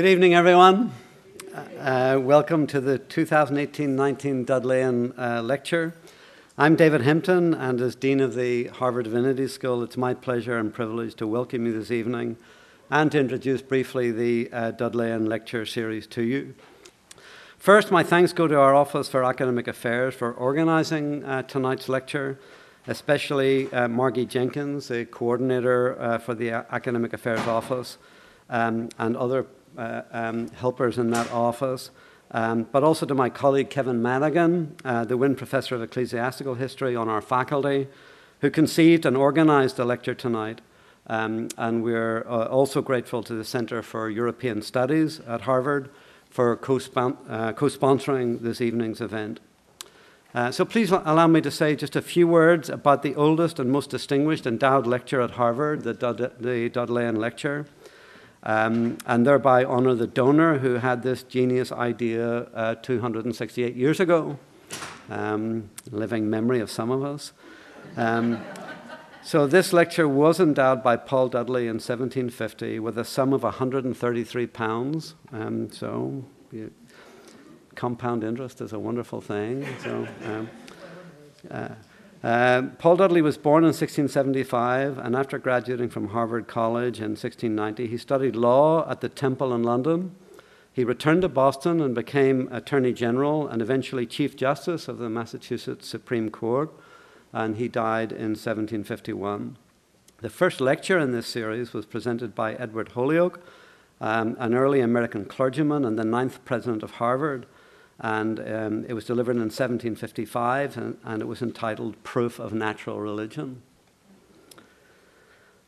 Good evening, everyone. Uh, welcome to the 2018-19 Dudleyan uh, lecture. I'm David Hempton, and as Dean of the Harvard Divinity School, it's my pleasure and privilege to welcome you this evening and to introduce briefly the uh, Dudleyan lecture series to you. First, my thanks go to our Office for Academic Affairs for organizing uh, tonight's lecture, especially uh, Margie Jenkins, the coordinator uh, for the Academic Affairs Office, um, and other uh, um, helpers in that office. Um, but also to my colleague Kevin Madigan, uh, the Wynne Professor of Ecclesiastical History on our faculty, who conceived and organized the lecture tonight. Um, and we're uh, also grateful to the Center for European Studies at Harvard for co uh, sponsoring this evening's event. Uh, so please allow me to say just a few words about the oldest and most distinguished endowed lecture at Harvard, the, Dud- the Dudleyan Lecture um, and thereby honor the donor who had this genius idea uh, 268 years ago. Um, living memory of some of us. Um, so, this lecture was endowed by Paul Dudley in 1750 with a sum of 133 pounds. Um, so, you, compound interest is a wonderful thing. So, um, uh, uh, Paul Dudley was born in 1675, and after graduating from Harvard College in 1690, he studied law at the Temple in London. He returned to Boston and became Attorney General and eventually Chief Justice of the Massachusetts Supreme Court, and he died in 1751. The first lecture in this series was presented by Edward Holyoke, um, an early American clergyman and the ninth president of Harvard and um, it was delivered in 1755, and, and, it was entitled Proof of Natural Religion.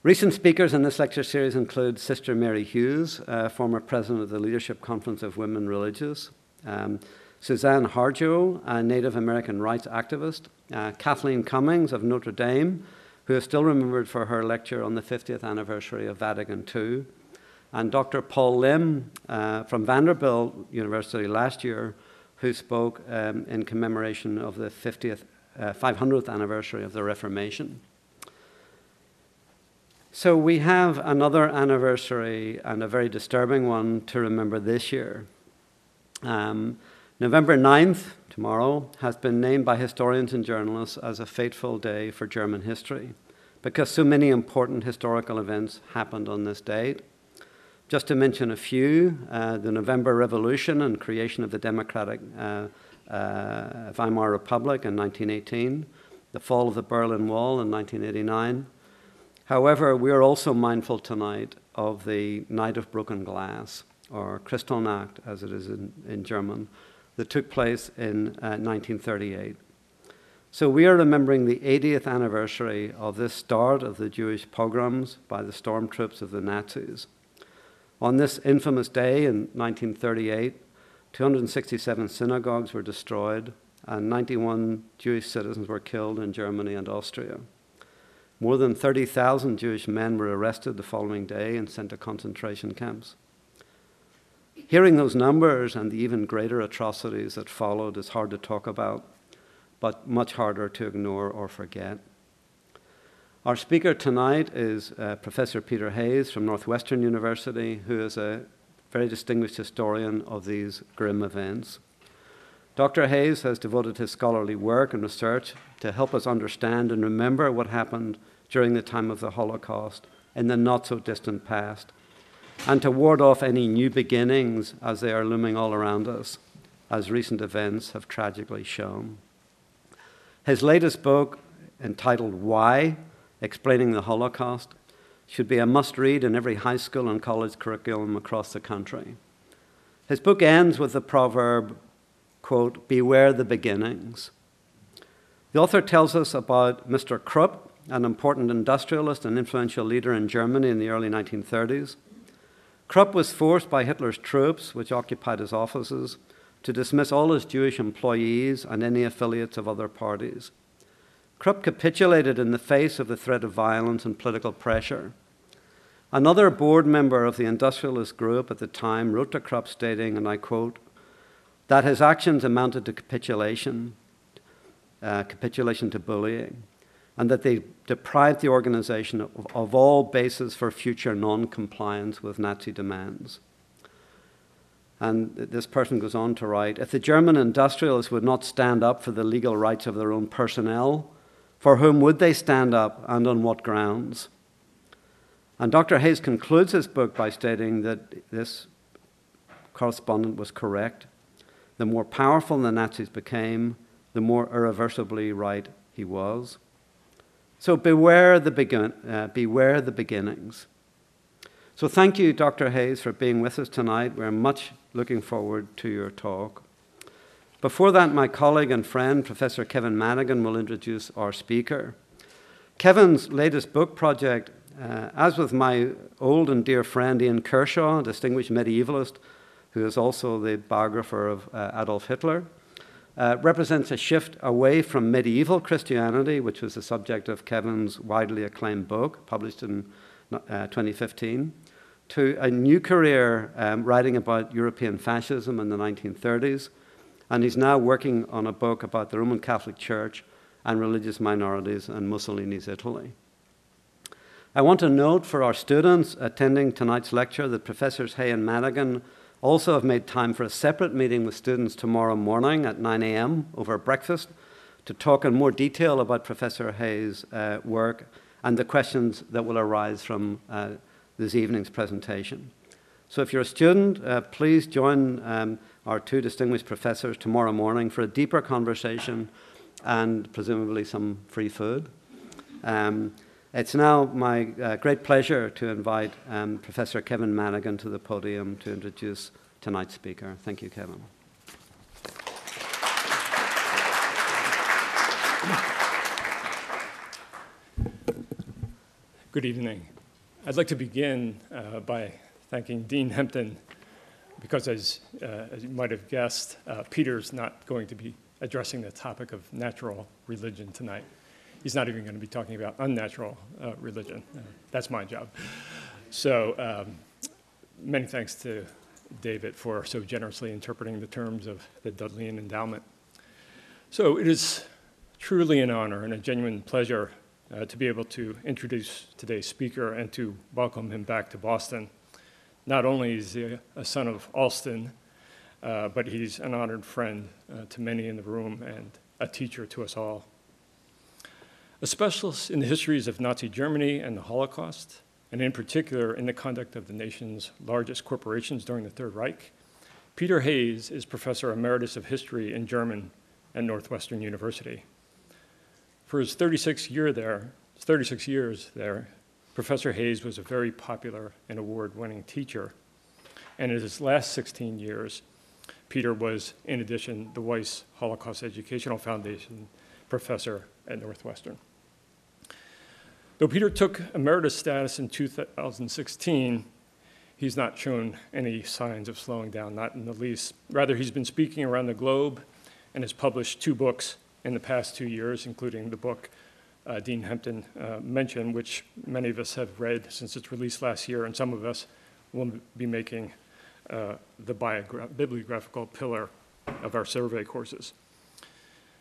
Recent speakers in this lecture series include Sister Mary Hughes, uh, former president of the Leadership Conference of Women Religious, um, Suzan Harjo, a Native American rights activist, uh, Kathleen Cummings of Notre Dame, who is still remembered for her lecture on the 50th anniversary of Vatican II, and Dr. Paul Lim uh, from Vanderbilt University last year, who spoke um, in commemoration of the 50th, uh, 500th anniversary of the Reformation. So we have another anniversary and a very disturbing one to remember this year. Um, November 9th, tomorrow, has been named by historians and journalists as a fateful day for German history because so many important historical events happened on this date. Just to mention a few, uh, the November Revolution and creation of the democratic uh, uh, Weimar Republic in 1918, the fall of the Berlin Wall in 1989. However, we are also mindful tonight of the Night of Broken Glass, or Kristallnacht as it is in, in German, that took place in 1938. Uh, so we are remembering the 80th anniversary of this start of the Jewish pogroms by the stormtroops of the Nazis. On this infamous day in 1938, 267 synagogues were destroyed and 91 Jewish citizens were killed in Germany and Austria. More than 30,000 Jewish men were arrested the following day and sent to concentration camps. Hearing those numbers and the even greater atrocities that followed is hard to talk about, but much harder to ignore or forget. Our speaker tonight is uh, Professor Peter Hayes from Northwestern University, who is a very distinguished historian of these grim events. Dr. Hayes has devoted his scholarly work and research to help us understand and remember what happened during the time of the Holocaust in the not so distant past, and to ward off any new beginnings as they are looming all around us, as recent events have tragically shown. His latest book, entitled Why explaining the Holocaust should be a must read in every high school and college curriculum across the country. His book ends with the proverb, quote, beware the beginnings. The author tells us about Mr. Krupp, an important industrialist and influential leader in Germany in the early 1930s. Krupp was forced by Hitler's troops, which occupied his offices, to dismiss all his Jewish employees and any affiliates of other parties. Krupp capitulated in the face of the threat of violence and political pressure. Another board member of the industrialist group at the time wrote to Krupp stating, and I quote, that his actions amounted to capitulation, uh, capitulation to bullying, and that they deprived the organization of, of all basis for future non compliance with Nazi demands. And this person goes on to write If the German industrialists would not stand up for the legal rights of their own personnel, for whom would they stand up and on what grounds? And Dr. Hayes concludes his book by stating that this correspondent was correct. The more powerful the Nazis became, the more irreversibly right he was. So beware the, begin- uh, beware the beginnings. So thank you, Dr. Hayes, for being with us tonight. We're much looking forward to your talk. Before that, my colleague and friend, Professor Kevin Madigan, will introduce our speaker. Kevin's latest book project, uh, as with my old and dear friend Ian Kershaw, distinguished medievalist, who is also the biographer of uh, Adolf Hitler, uh, represents a shift away from medieval Christianity, which was the subject of Kevin's widely acclaimed book, published in uh, 2015, to a new career um, writing about European fascism in the 1930s. And he's now working on a book about the Roman Catholic Church and religious minorities in Mussolini's Italy. I want to note for our students attending tonight's lecture that Professors Hay and Madigan also have made time for a separate meeting with students tomorrow morning at 9 a.m. over breakfast to talk in more detail about Professor Hay's uh, work and the questions that will arise from uh, this evening's presentation. So if you're a student, uh, please join um, our two distinguished professors tomorrow morning for a deeper conversation and presumably some free food. Um, it's now my uh, great pleasure to invite um, Professor Kevin Madigan to the podium to introduce tonight's speaker. Thank you, Kevin. Good evening. I'd like to begin uh, by thanking Dean Hempton because, as, uh, as you might have guessed, uh, Peter's not going to be addressing the topic of natural religion tonight. He's not even going to be talking about unnatural uh, religion. Uh, that's my job. So, um, many thanks to David for so generously interpreting the terms of the Dudleyan endowment. So, it is truly an honor and a genuine pleasure uh, to be able to introduce today's speaker and to welcome him back to Boston. Not only is he a son of Allston, uh, but he's an honored friend uh, to many in the room and a teacher to us all. A specialist in the histories of Nazi Germany and the Holocaust, and in particular in the conduct of the nation's largest corporations during the Third Reich, Peter Hayes is Professor Emeritus of History in German at Northwestern University. For his 36 year there, 36 years there, Professor Hayes was a very popular and award-winning teacher. And in his last 16 years, Peter was, in addition, the Weiss Holocaust Educational Foundation professor at Northwestern. Though Peter took emeritus status in 2016, he's not shown any signs of slowing down, not in the least. Rather, he's been speaking around the globe and has published two books in the past two years, including the book uh, Dean Hempton uh, mentioned, which many of us have read since its release last year, and some of us will be making uh, the bibliographical pillar of our survey courses.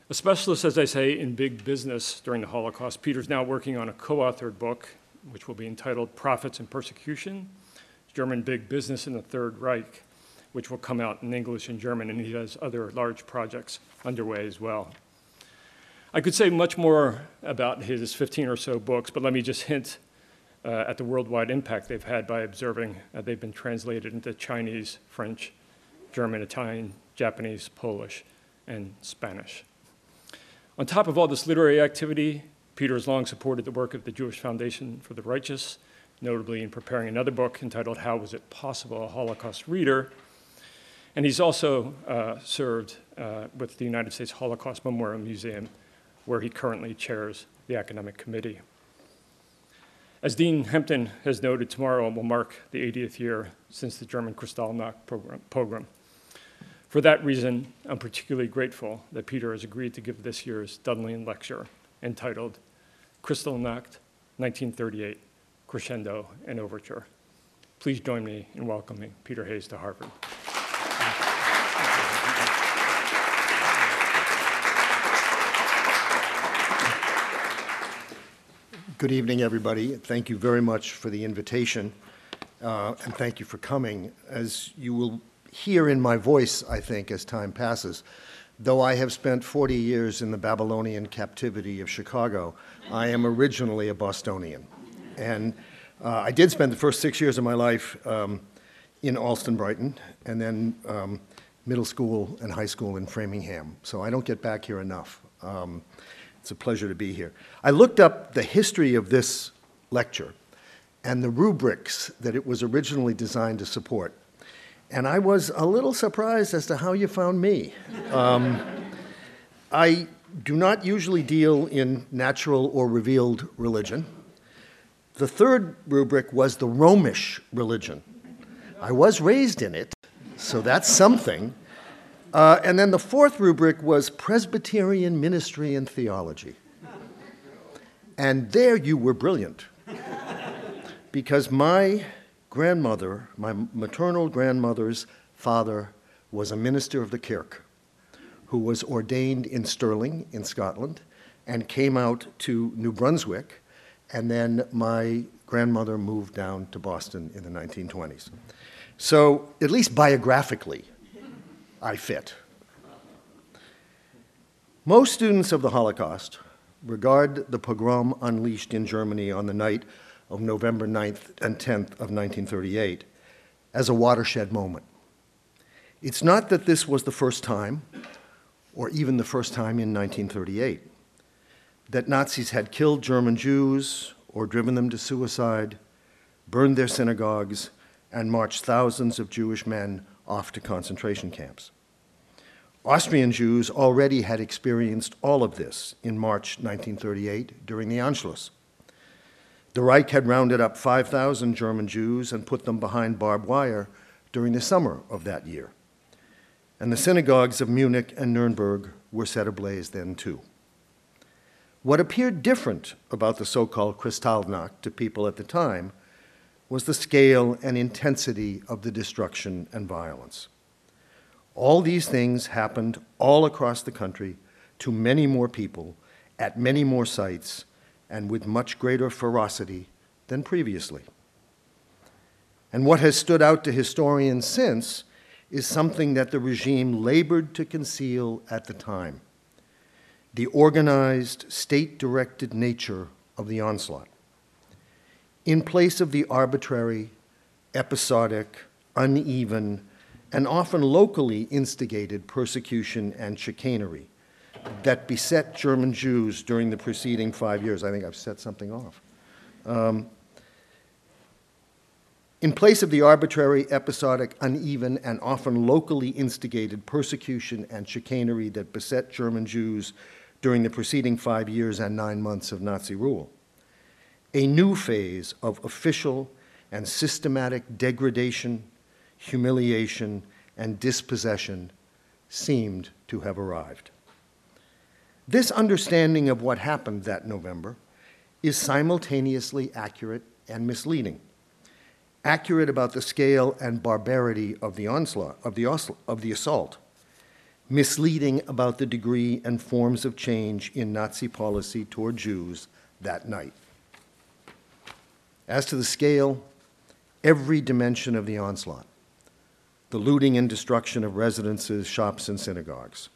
A specialist, as I say, in big business during the Holocaust, Peter's now working on a co authored book, which will be entitled Profits and Persecution German Big Business in the Third Reich, which will come out in English and German, and he has other large projects underway as well. I could say much more about his 15 or so books, but let me just hint uh, at the worldwide impact they've had by observing uh, they've been translated into Chinese, French, German, Italian, Japanese, Polish, and Spanish. On top of all this literary activity, Peter has long supported the work of the Jewish Foundation for the Righteous, notably in preparing another book entitled How Was It Possible? A Holocaust Reader. And he's also uh, served uh, with the United States Holocaust Memorial Museum, where he currently chairs the academic committee. As Dean Hempton has noted, tomorrow will mark the 80th year since the German Kristallnacht pogrom. For that reason, I'm particularly grateful that Peter has agreed to give this year's Dudleyan lecture entitled Kristallnacht 1938 Crescendo and Overture. Please join me in welcoming Peter Hayes to Harvard. Good evening, everybody. Thank you very much for the invitation, uh, and thank you for coming. As you will hear in my voice, I think, as time passes. Though I have spent 40 years in the Babylonian captivity of Chicago, I am originally a Bostonian. And uh, I did spend the first six years of my life um, in Allston, Brighton, and then um, middle school and high school in Framingham. So I don't get back here enough. Um, it's a pleasure to be here. I looked up the history of this lecture and the rubrics that it was originally designed to support. And I was a little surprised as to how you found me. Um, I do not usually deal in natural or revealed religion. The third rubric was the Romish religion. I was raised in it, so that's something. Uh, and then the fourth rubric was Presbyterian ministry and theology. And there you were brilliant. because my grandmother, my maternal grandmother's father, was a minister of the Kirk who was ordained in Stirling in Scotland and came out to New Brunswick. And then my grandmother moved down to Boston in the 1920s. So, at least biographically, I fit. Most students of the Holocaust regard the pogrom unleashed in Germany on the night of November 9th and 10th of 1938 as a watershed moment. It's not that this was the first time, or even the first time in 1938, that Nazis had killed German Jews or driven them to suicide, burned their synagogues, and marched thousands of Jewish men off to concentration camps. Austrian Jews already had experienced all of this in March 1938 during the Anschluss. The Reich had rounded up 5,000 German Jews and put them behind barbed wire during the summer of that year. And the synagogues of Munich and Nuremberg were set ablaze then too. What appeared different about the so called Kristallnacht to people at the time was the scale and intensity of the destruction and violence. All these things happened all across the country to many more people at many more sites and with much greater ferocity than previously. And what has stood out to historians since is something that the regime labored to conceal at the time the organized, state directed nature of the onslaught. In place of the arbitrary, episodic, uneven, and often locally instigated persecution and chicanery that beset German Jews during the preceding five years. I think I've set something off. Um, in place of the arbitrary, episodic, uneven, and often locally instigated persecution and chicanery that beset German Jews during the preceding five years and nine months of Nazi rule, a new phase of official and systematic degradation, humiliation, and dispossession seemed to have arrived. This understanding of what happened that November is simultaneously accurate and misleading. Accurate about the scale and barbarity of the onslaught, of the, of the assault, misleading about the degree and forms of change in Nazi policy toward Jews that night. As to the scale, every dimension of the onslaught the looting and destruction of residences, shops, and synagogues,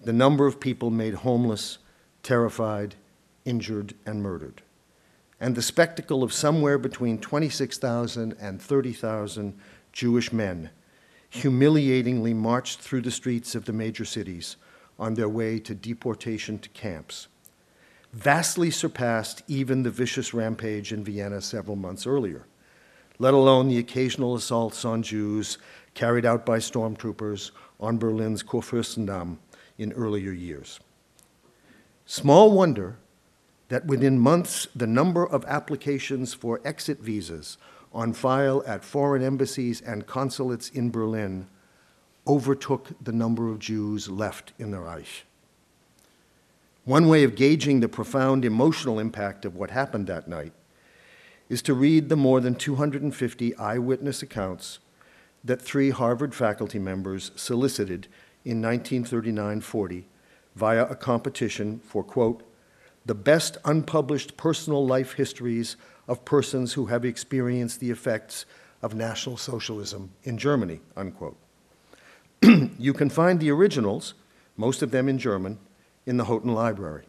the number of people made homeless, terrified, injured, and murdered, and the spectacle of somewhere between 26,000 and 30,000 Jewish men humiliatingly marched through the streets of the major cities on their way to deportation to camps, vastly surpassed even the vicious rampage in Vienna several months earlier, let alone the occasional assaults on Jews carried out by stormtroopers on Berlin's Kurfürstendamm in earlier years. Small wonder that within months the number of applications for exit visas on file at foreign embassies and consulates in Berlin overtook the number of Jews left in the Reich. One way of gauging the profound emotional impact of what happened that night is to read the more than 250 eyewitness accounts that three Harvard faculty members solicited in 1939 40 via a competition for, quote, the best unpublished personal life histories of persons who have experienced the effects of National Socialism in Germany, unquote. You can find the originals, most of them in German, in the Houghton Library.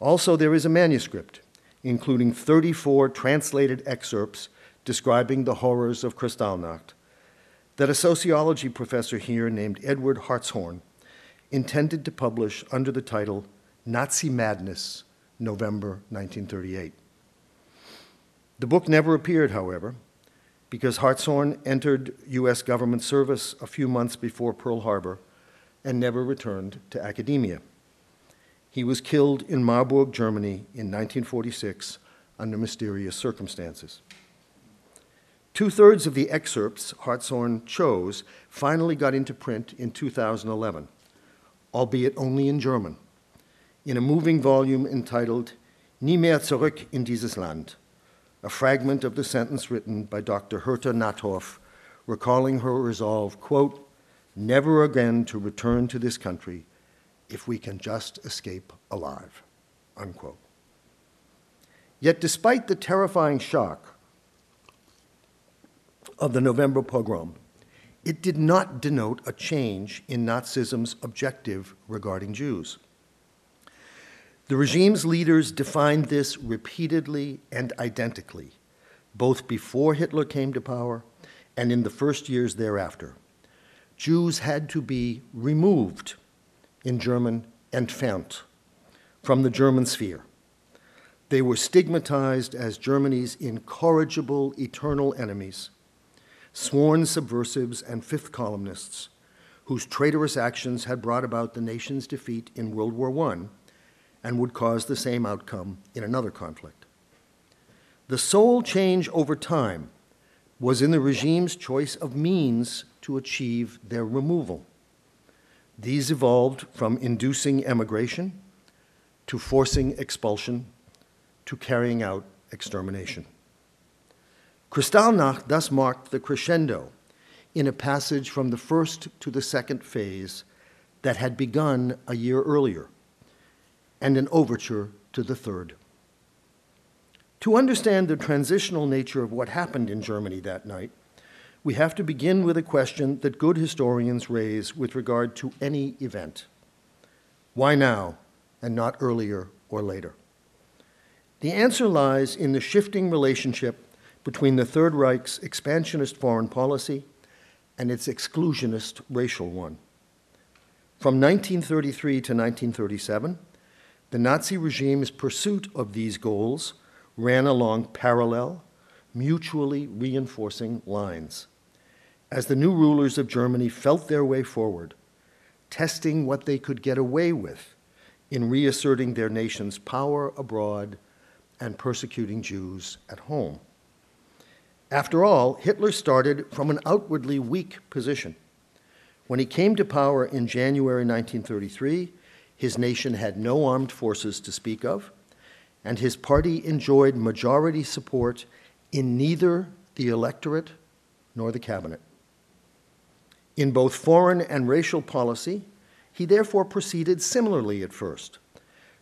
Also, there is a manuscript, including 34 translated excerpts describing the horrors of Kristallnacht, that a sociology professor here named Edward Hartshorne intended to publish under the title Nazi Madness, November 1938. The book never appeared, however, because Hartshorne entered U.S. government service a few months before Pearl Harbor and never returned to academia. He was killed in Marburg, Germany in 1946 under mysterious circumstances. Two thirds of the excerpts Hartshorne chose finally got into print in 2011, albeit only in German, in a moving volume entitled Nie mehr zurück in dieses Land, a fragment of the sentence written by Dr. Hertha Nathorff, recalling her resolve, quote, never again to return to this country if we can just escape alive, unquote. Yet, despite the terrifying shock of the November pogrom, it did not denote a change in Nazism's objective regarding Jews. The regime's leaders defined this repeatedly and identically, both before Hitler came to power and in the first years thereafter. Jews had to be removed, in German, entfernt, from the German sphere. They were stigmatized as Germany's incorrigible eternal enemies, sworn subversives and fifth columnists whose traitorous actions had brought about the nation's defeat in World War I and would cause the same outcome in another conflict. The sole change over time was in the regime's choice of means to achieve their removal. These evolved from inducing emigration to forcing expulsion to carrying out extermination. Kristallnacht thus marked the crescendo in a passage from the first to the second phase that had begun a year earlier, and an overture to the third. To understand the transitional nature of what happened in Germany that night, we have to begin with a question that good historians raise with regard to any event why now and not earlier or later? The answer lies in the shifting relationship between the Third Reich's expansionist foreign policy and its exclusionist racial one. From 1933 to 1937, the Nazi regime's pursuit of these goals ran along parallel, mutually reinforcing lines. As the new rulers of Germany felt their way forward, testing what they could get away with in reasserting their nation's power abroad and persecuting Jews at home. After all, Hitler started from an outwardly weak position. When he came to power in January 1933, his nation had no armed forces to speak of, and his party enjoyed majority support in neither the electorate nor the cabinet. In both foreign and racial policy, he therefore proceeded similarly at first,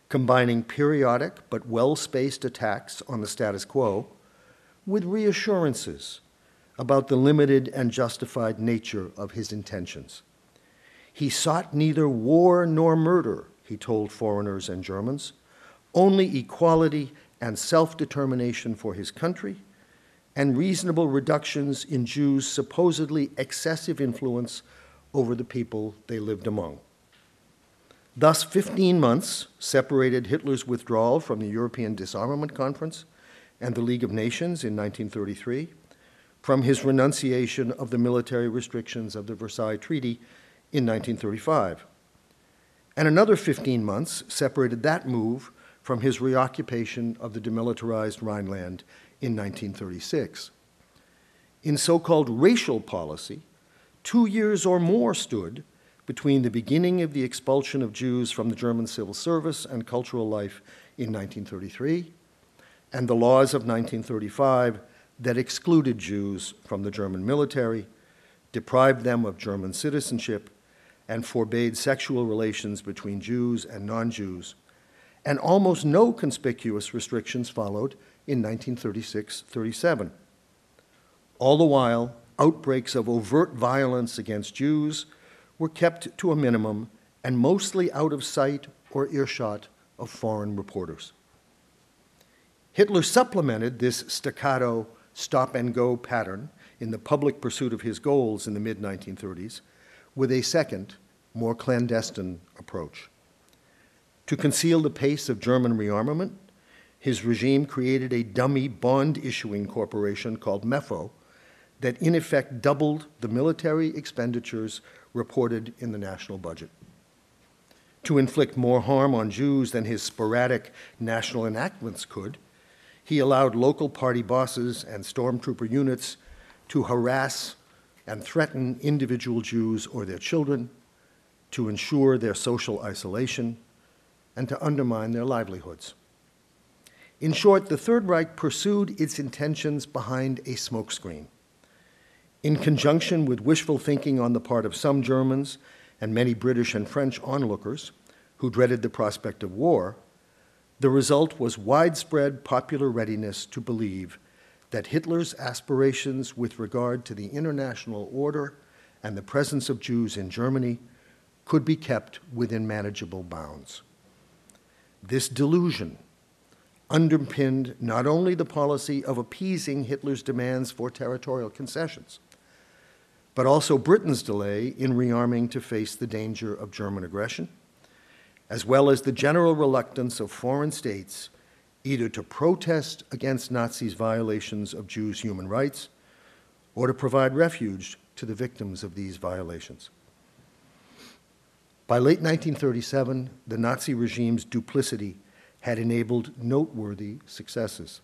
combining periodic but well spaced attacks on the status quo with reassurances about the limited and justified nature of his intentions. He sought neither war nor murder, he told foreigners and Germans, only equality and self determination for his country, and reasonable reductions in Jews' supposedly excessive influence over the people they lived among. Thus, 15 months separated Hitler's withdrawal from the European Disarmament Conference and the League of Nations in 1933 from his renunciation of the military restrictions of the Versailles Treaty in 1935. And another 15 months separated that move from his reoccupation of the demilitarized Rhineland in 1936. In so called racial policy, two years or more stood between the beginning of the expulsion of Jews from the German civil service and cultural life in 1933 and the laws of 1935 that excluded Jews from the German military, deprived them of German citizenship, and forbade sexual relations between Jews and non Jews. And almost no conspicuous restrictions followed in 1936 37. All the while, outbreaks of overt violence against Jews were kept to a minimum and mostly out of sight or earshot of foreign reporters. Hitler supplemented this staccato stop and go pattern in the public pursuit of his goals in the mid 1930s with a second, more clandestine approach. To conceal the pace of German rearmament, his regime created a dummy bond issuing corporation called MEFO that in effect doubled the military expenditures reported in the national budget. To inflict more harm on Jews than his sporadic national enactments could, he allowed local party bosses and stormtrooper units to harass and threaten individual Jews or their children, to ensure their social isolation, and to undermine their livelihoods. In short, the Third Reich pursued its intentions behind a smokescreen. In conjunction with wishful thinking on the part of some Germans and many British and French onlookers who dreaded the prospect of war, the result was widespread popular readiness to believe that Hitler's aspirations with regard to the international order and the presence of Jews in Germany could be kept within manageable bounds. This delusion underpinned not only the policy of appeasing Hitler's demands for territorial concessions, but also Britain's delay in rearming to face the danger of German aggression, as well as the general reluctance of foreign states either to protest against Nazis' violations of Jews' human rights or to provide refuge to the victims of these violations. By late 1937, the Nazi regime's duplicity had enabled noteworthy successes.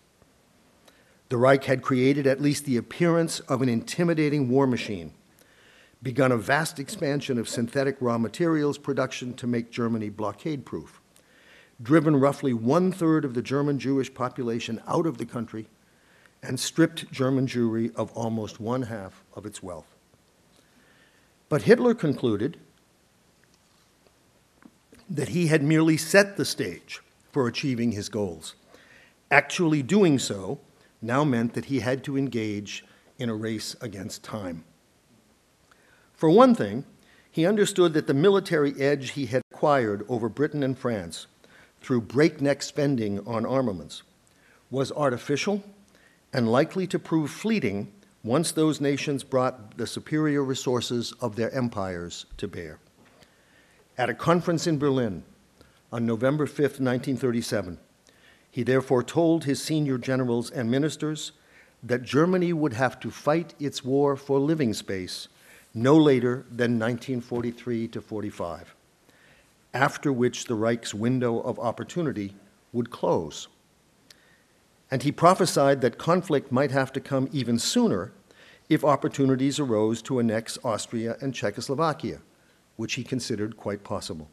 The Reich had created at least the appearance of an intimidating war machine, begun a vast expansion of synthetic raw materials production to make Germany blockade proof, driven roughly one third of the German Jewish population out of the country, and stripped German Jewry of almost one half of its wealth. But Hitler concluded that he had merely set the stage for achieving his goals. Actually doing so now meant that he had to engage in a race against time. For one thing, he understood that the military edge he had acquired over Britain and France through breakneck spending on armaments was artificial and likely to prove fleeting once those nations brought the superior resources of their empires to bear. At a conference in Berlin on November 5, 1937, he therefore told his senior generals and ministers that Germany would have to fight its war for living space no later than 1943 to 45 after which the Reich's window of opportunity would close. And he prophesied that conflict might have to come even sooner if opportunities arose to annex Austria and Czechoslovakia, which he considered quite possible.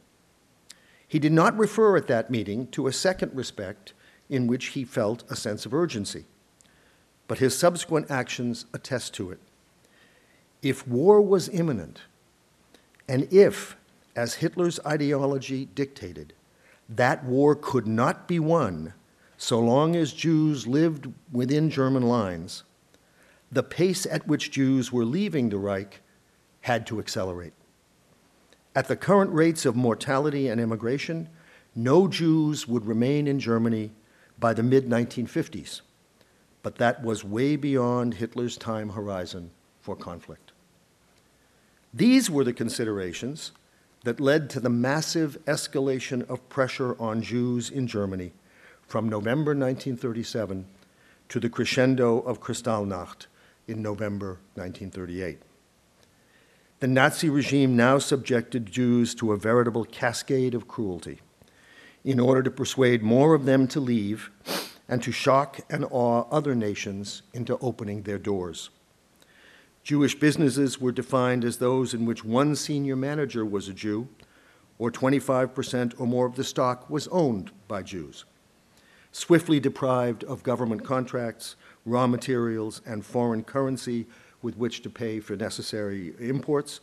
He did not refer at that meeting to a second respect in which he felt a sense of urgency, but his subsequent actions attest to it. If war was imminent, and if as Hitler's ideology dictated, that war could not be won so long as Jews lived within German lines, the pace at which Jews were leaving the Reich had to accelerate. At the current rates of mortality and immigration, no Jews would remain in Germany by the mid 1950s, but that was way beyond Hitler's time horizon for conflict. These were the considerations that led to the massive escalation of pressure on Jews in Germany from November 1937 to the crescendo of Kristallnacht in November 1938. The Nazi regime now subjected Jews to a veritable cascade of cruelty in order to persuade more of them to leave and to shock and awe other nations into opening their doors. Jewish businesses were defined as those in which one senior manager was a Jew, or 25% or more of the stock was owned by Jews. Swiftly deprived of government contracts, raw materials, and foreign currency with which to pay for necessary imports,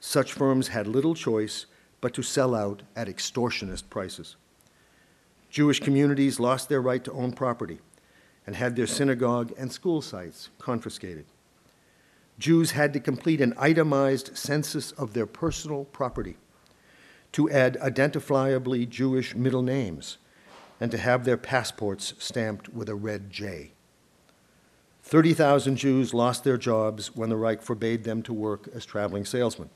such firms had little choice but to sell out at extortionist prices. Jewish communities lost their right to own property and had their synagogue and school sites confiscated. Jews had to complete an itemized census of their personal property, to add identifiably Jewish middle names, and to have their passports stamped with a red J. 30,000 Jews lost their jobs when the Reich forbade them to work as traveling salesmen.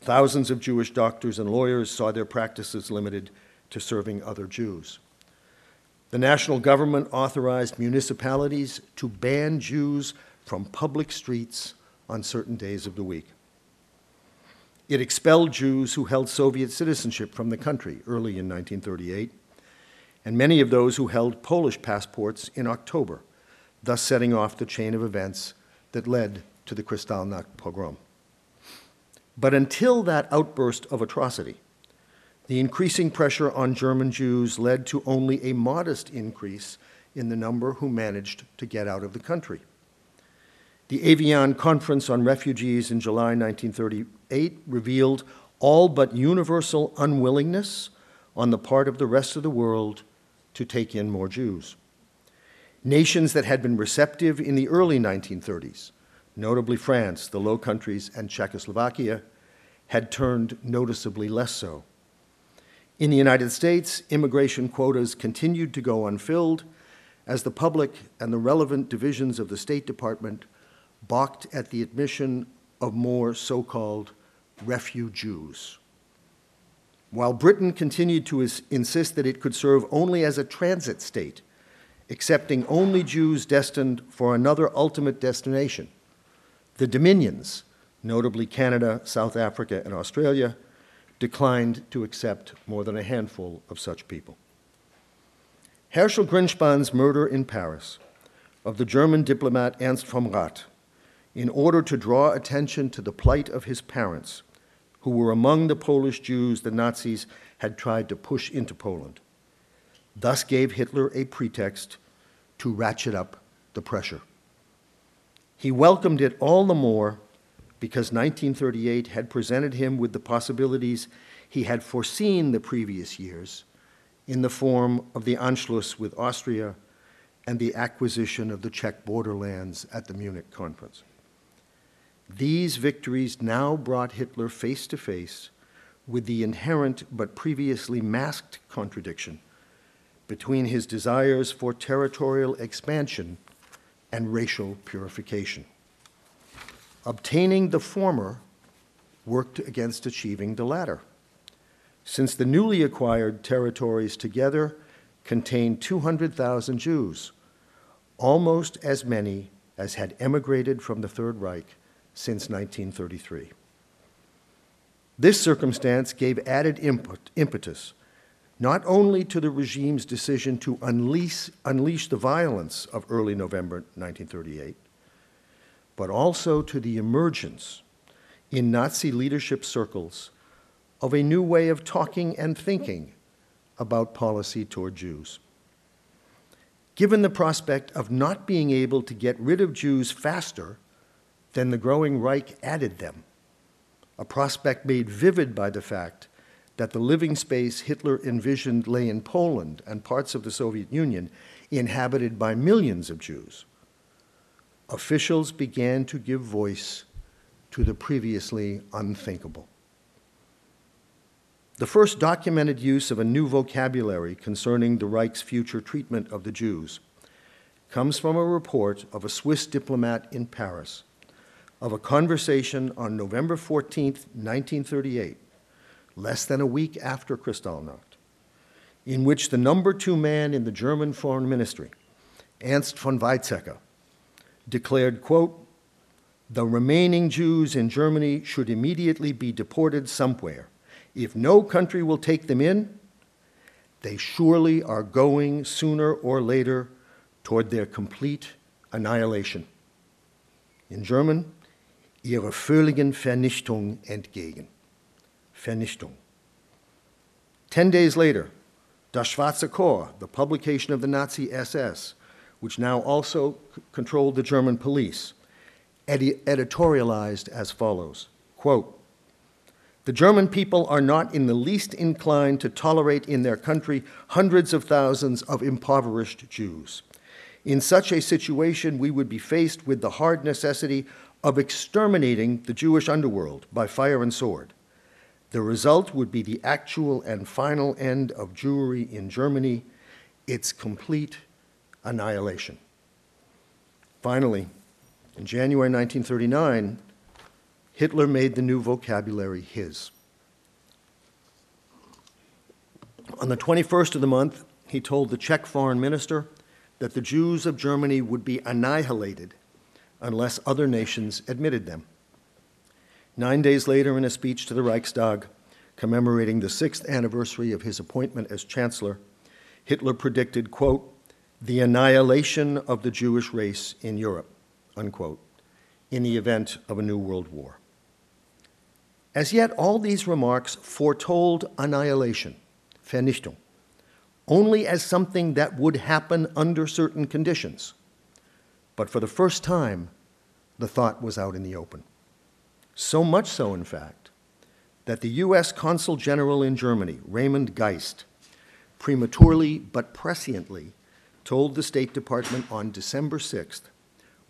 Thousands of Jewish doctors and lawyers saw their practices limited to serving other Jews. The national government authorized municipalities to ban Jews from public streets on certain days of the week. It expelled Jews who held Soviet citizenship from the country early in 1938, and many of those who held Polish passports in October, thus setting off the chain of events that led to the Kristallnacht pogrom. But until that outburst of atrocity, the increasing pressure on German Jews led to only a modest increase in the number who managed to get out of the country. The Evian Conference on Refugees in July 1938 revealed all but universal unwillingness on the part of the rest of the world to take in more Jews. Nations that had been receptive in the early 1930s, notably France, the Low Countries, and Czechoslovakia, had turned noticeably less so. In the United States, immigration quotas continued to go unfilled as the public and the relevant divisions of the State Department balked at the admission of more so called refugees. While Britain continued to insist that it could serve only as a transit state, accepting only Jews destined for another ultimate destination, the Dominions, notably Canada, South Africa, and Australia, declined to accept more than a handful of such people. Herschel Grynszpan's murder in Paris of the German diplomat Ernst vom Rath, in order to draw attention to the plight of his parents, who were among the Polish Jews the Nazis had tried to push into Poland, thus gave Hitler a pretext to ratchet up the pressure. He welcomed it all the more because 1938 had presented him with the possibilities he had foreseen the previous years in the form of the Anschluss with Austria and the acquisition of the Czech borderlands at the Munich conference. These victories now brought Hitler face to face with the inherent but previously masked contradiction between his desires for territorial expansion and racial purification. Obtaining the former worked against achieving the latter, since the newly acquired territories together contained 200,000 Jews, almost as many as had emigrated from the Third Reich since 1933. This circumstance gave added impetus not only to the regime's decision to unleash, unleash the violence of early November 1938, but also to the emergence in Nazi leadership circles of a new way of talking and thinking about policy toward Jews. Given the prospect of not being able to get rid of Jews faster than the growing Reich added them, a prospect made vivid by the fact that the living space Hitler envisioned lay in Poland and parts of the Soviet Union inhabited by millions of Jews. Officials began to give voice to the previously unthinkable. The first documented use of a new vocabulary concerning the Reich's future treatment of the Jews comes from a report of a Swiss diplomat in Paris of a conversation on November 14, 1938, less than a week after Kristallnacht, in which the number two man in the German foreign ministry, Ernst von Weizsäcker, declared, quote, the remaining Jews in Germany should immediately be deported somewhere. If no country will take them in, they surely are going sooner or later toward their complete annihilation. In German, ihrer völligen Vernichtung entgegen. Vernichtung. Ten days later, Das Schwarze Korps, the publication of the Nazi SS, which now also controlled the German police, edi- editorialized as follows quote, The German people are not in the least inclined to tolerate in their country hundreds of thousands of impoverished Jews. In such a situation, we would be faced with the hard necessity of exterminating the Jewish underworld by fire and sword. The result would be the actual and final end of Jewry in Germany, its complete annihilation. Finally, in January 1939, Hitler made the new vocabulary his. On the 21st of the month, he told the Czech foreign minister that the Jews of Germany would be annihilated unless other nations admitted them. Nine days later, in a speech to the Reichstag commemorating the sixth anniversary of his appointment as chancellor, Hitler predicted, quote, the annihilation of the Jewish race in Europe, unquote, in the event of a new world war. As yet, all these remarks foretold annihilation, Vernichtung, only as something that would happen under certain conditions. But for the first time, the thought was out in the open. So much so, in fact, that the U.S. Consul General in Germany, Raymond Geist, prematurely but presciently told the State Department on December 6th,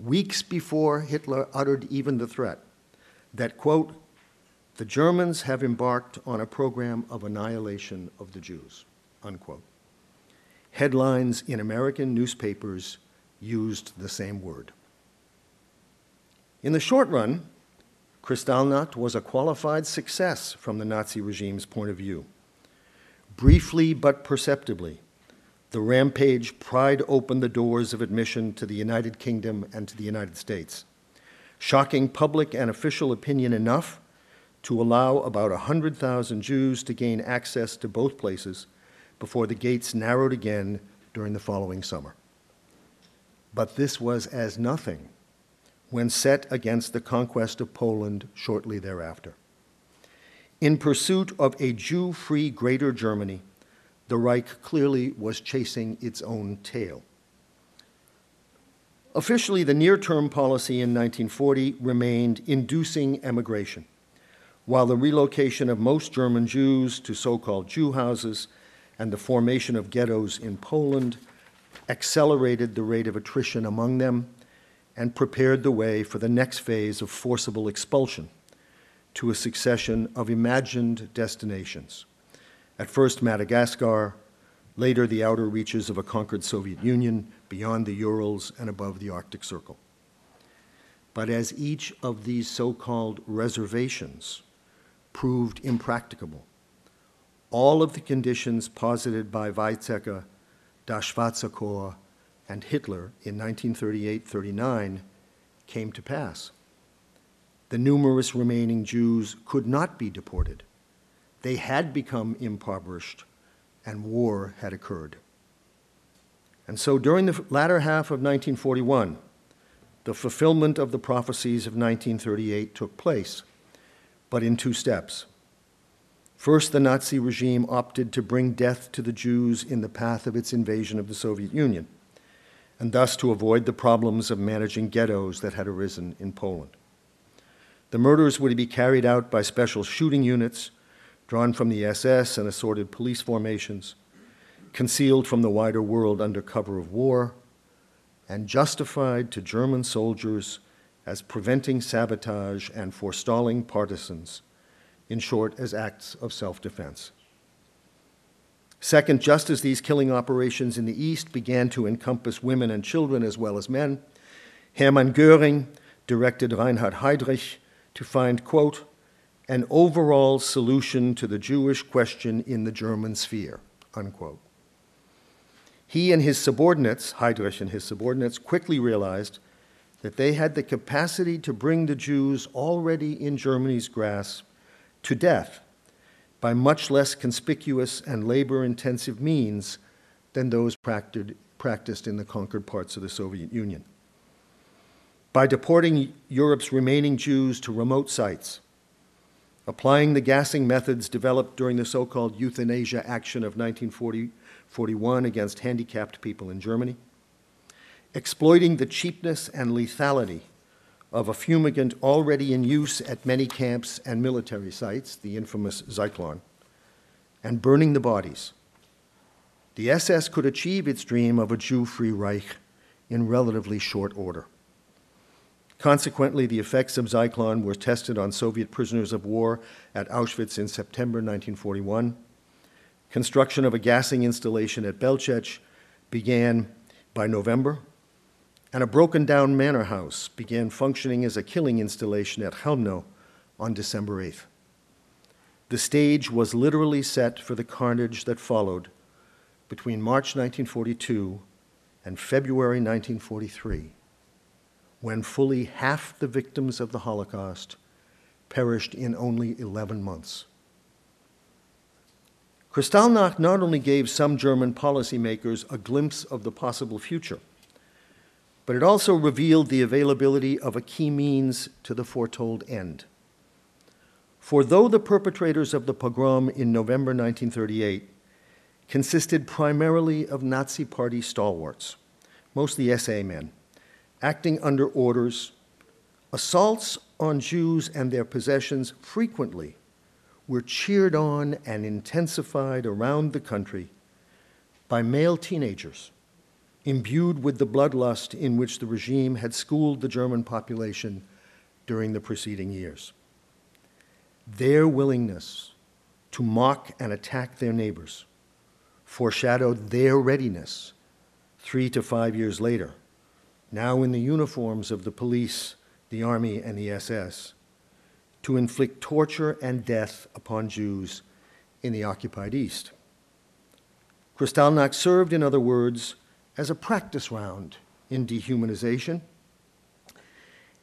weeks before Hitler uttered even the threat, that, quote, the Germans have embarked on a program of annihilation of the Jews, unquote. Headlines in American newspapers used the same word. In the short run, Kristallnacht was a qualified success from the Nazi regime's point of view. Briefly but perceptibly, the rampage pried open the doors of admission to the United Kingdom and to the United States, shocking public and official opinion enough to allow about 100,000 Jews to gain access to both places before the gates narrowed again during the following summer. But this was as nothing when set against the conquest of Poland shortly thereafter. In pursuit of a Jew free Greater Germany, the Reich clearly was chasing its own tail. Officially, the near term policy in 1940 remained inducing emigration, while the relocation of most German Jews to so called Jew houses and the formation of ghettos in Poland accelerated the rate of attrition among them and prepared the way for the next phase of forcible expulsion to a succession of imagined destinations. At first, Madagascar, later, the outer reaches of a conquered Soviet Union beyond the Urals and above the Arctic Circle. But as each of these so called reservations proved impracticable, all of the conditions posited by Weizsäcker, Das Schwarze Korps, and Hitler in 1938 39 came to pass. The numerous remaining Jews could not be deported. They had become impoverished, and war had occurred. And so during the latter half of 1941, the fulfillment of the prophecies of 1938 took place, but in two steps. First, the Nazi regime opted to bring death to the Jews in the path of its invasion of the Soviet Union, and thus to avoid the problems of managing ghettos that had arisen in Poland. The murders would be carried out by special shooting units drawn from the SS and assorted police formations, concealed from the wider world under cover of war, and justified to German soldiers as preventing sabotage and forestalling partisans, in short, as acts of self defense. Second, just as these killing operations in the East began to encompass women and children as well as men, Hermann Goering directed Reinhard Heydrich to find, quote, an overall solution to the Jewish question in the German sphere, unquote. He and his subordinates, Heydrich and his subordinates, quickly realized that they had the capacity to bring the Jews already in Germany's grasp to death by much less conspicuous and labor intensive means than those practiced in the conquered parts of the Soviet Union. By deporting Europe's remaining Jews to remote sites, applying the gassing methods developed during the so called euthanasia action of 1941 against handicapped people in Germany, exploiting the cheapness and lethality of a fumigant already in use at many camps and military sites, the infamous Zyklon, and burning the bodies. The SS could achieve its dream of a Jew free Reich in relatively short order. Consequently, the effects of Zyklon were tested on Soviet prisoners of war at Auschwitz in September 1941. Construction of a gassing installation at Belzec began by November, and a broken down manor house began functioning as a killing installation at Chelmno on December 8th. The stage was literally set for the carnage that followed between March 1942 and February 1943, when fully half the victims of the Holocaust perished in only 11 months. Kristallnacht not only gave some German policymakers a glimpse of the possible future, but it also revealed the availability of a key means to the foretold end. For though the perpetrators of the pogrom in November 1938 consisted primarily of Nazi Party stalwarts, mostly SA men, acting under orders, assaults on Jews and their possessions frequently were cheered on and intensified around the country by male teenagers imbued with the bloodlust in which the regime had schooled the German population during the preceding years. Their willingness to mock and attack their neighbors foreshadowed their readiness three to five years later, now in the uniforms of the police, the army, and the SS, to inflict torture and death upon Jews in the occupied East. Kristallnacht served, in other words, as a practice round in dehumanization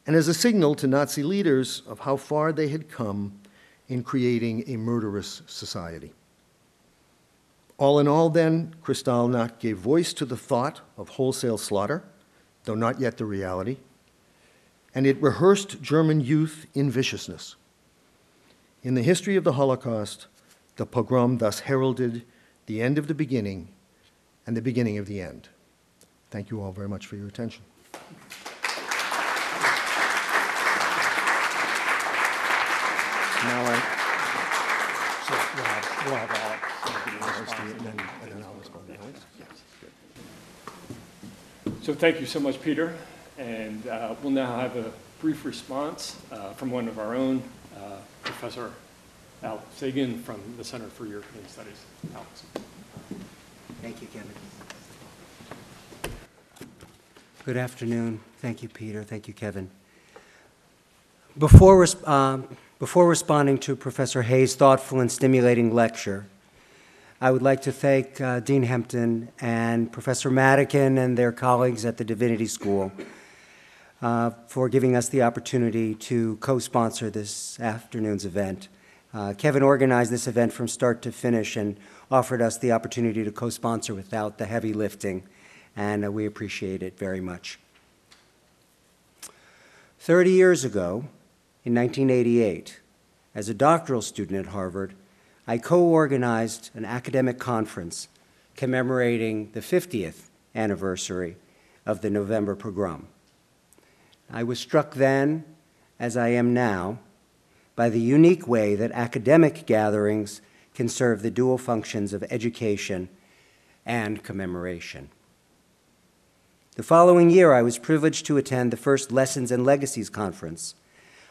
and as a signal to Nazi leaders of how far they had come in creating a murderous society. All in all, then, Kristallnacht gave voice to the thought of wholesale slaughter, though not yet the reality, and it rehearsed German youth in viciousness. In the history of the Holocaust, the pogrom thus heralded the end of the beginning and the beginning of the end. Thank you all very much for your attention. Now I, So we'll have, we'll have all. and then, and then I'll respond. So thank you so much, Peter. And uh, we'll now have a brief response uh, from one of our own, uh, Professor Alex Sagan from the Center for European Studies. Alex. Thank you, Kevin. Good afternoon. Thank you, Peter. Thank you, Kevin. Before, um, before responding to Professor Hayes' thoughtful and stimulating lecture, I would like to thank uh, Dean Hempton and Professor Madigan and their colleagues at the Divinity School uh, for giving us the opportunity to co-sponsor this afternoon's event. Uh, Kevin organized this event from start to finish and offered us the opportunity to co-sponsor without the heavy lifting, and uh, we appreciate it very much. 30 years ago, in 1988, as a doctoral student at Harvard, I co-organized an academic conference commemorating the 50th anniversary of the November pogrom. I was struck then, as I am now, by the unique way that academic gatherings can serve the dual functions of education and commemoration. The following year, I was privileged to attend the first Lessons and Legacies Conference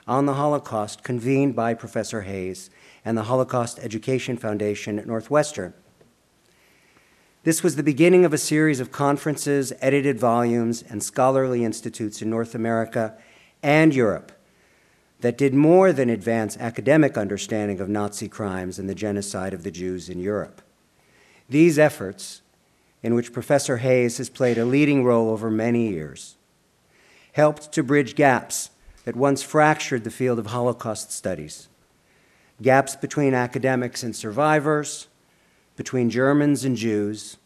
on the Holocaust convened by Professor Hayes and the Holocaust Education Foundation at Northwestern. This was the beginning of a series of conferences, edited volumes, and scholarly institutes in North America and Europe that did more than advance academic understanding of Nazi crimes and the genocide of the Jews in Europe. These efforts, in which Professor Hayes has played a leading role over many years, helped to bridge gaps that once fractured the field of Holocaust studies gaps between academics and survivors, between Germans and Jews,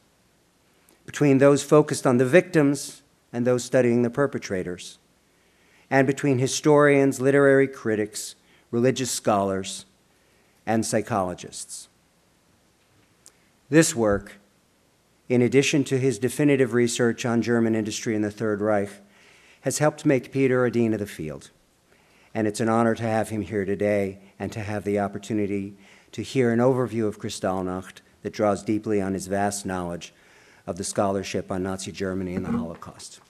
between those focused on the victims and those studying the perpetrators, and between historians, literary critics, religious scholars, and psychologists. This work, in addition to his definitive research on German industry in the Third Reich, has helped make Peter a dean of the field. And it's an honor to have him here today and to have the opportunity to hear an overview of Kristallnacht that draws deeply on his vast knowledge of the scholarship on Nazi Germany and the Holocaust.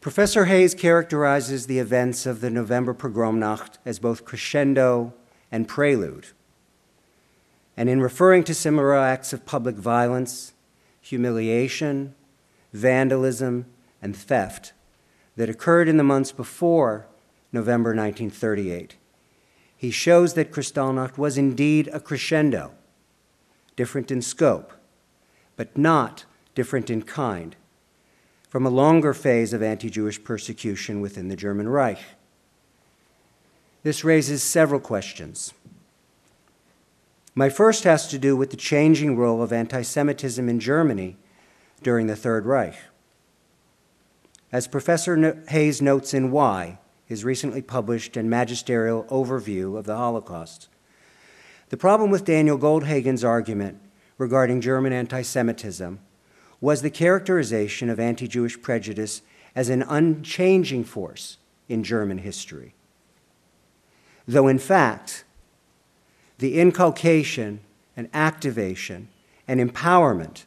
Professor Hayes characterizes the events of the November Pogromnacht as both crescendo and prelude. And in referring to similar acts of public violence, humiliation, vandalism, and theft that occurred in the months before November 1938, he shows that Kristallnacht was indeed a crescendo, different in scope, but not different in kind, from a longer phase of anti Jewish persecution within the German Reich. This raises several questions. My first has to do with the changing role of anti Semitism in Germany during the Third Reich. As Professor Hayes notes in Why, his recently published and magisterial overview of the Holocaust, the problem with Daniel Goldhagen's argument regarding German anti Semitism was the characterization of anti Jewish prejudice as an unchanging force in German history. Though, in fact, the inculcation and activation and empowerment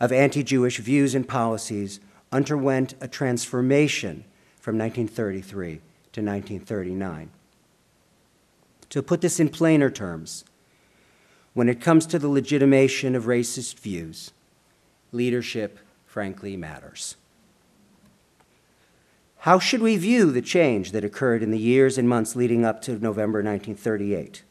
of anti Jewish views and policies underwent a transformation from 1933 to 1939. To put this in plainer terms, when it comes to the legitimation of racist views, leadership frankly matters. How should we view the change that occurred in the years and months leading up to November 1938?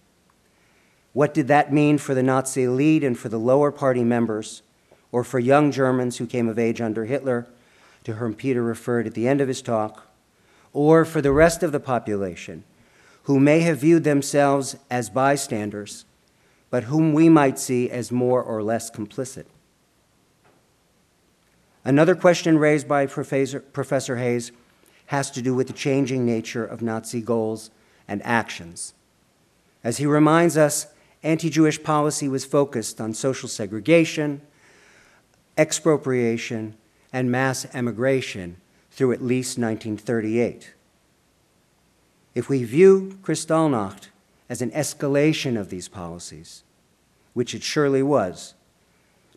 What did that mean for the Nazi elite and for the lower party members, or for young Germans who came of age under Hitler, to whom Peter referred at the end of his talk, or for the rest of the population who may have viewed themselves as bystanders, but whom we might see as more or less complicit? Another question raised by Professor, Professor Hayes has to do with the changing nature of Nazi goals and actions. As he reminds us, anti Jewish policy was focused on social segregation, expropriation, and mass emigration through at least 1938. If we view Kristallnacht as an escalation of these policies, which it surely was,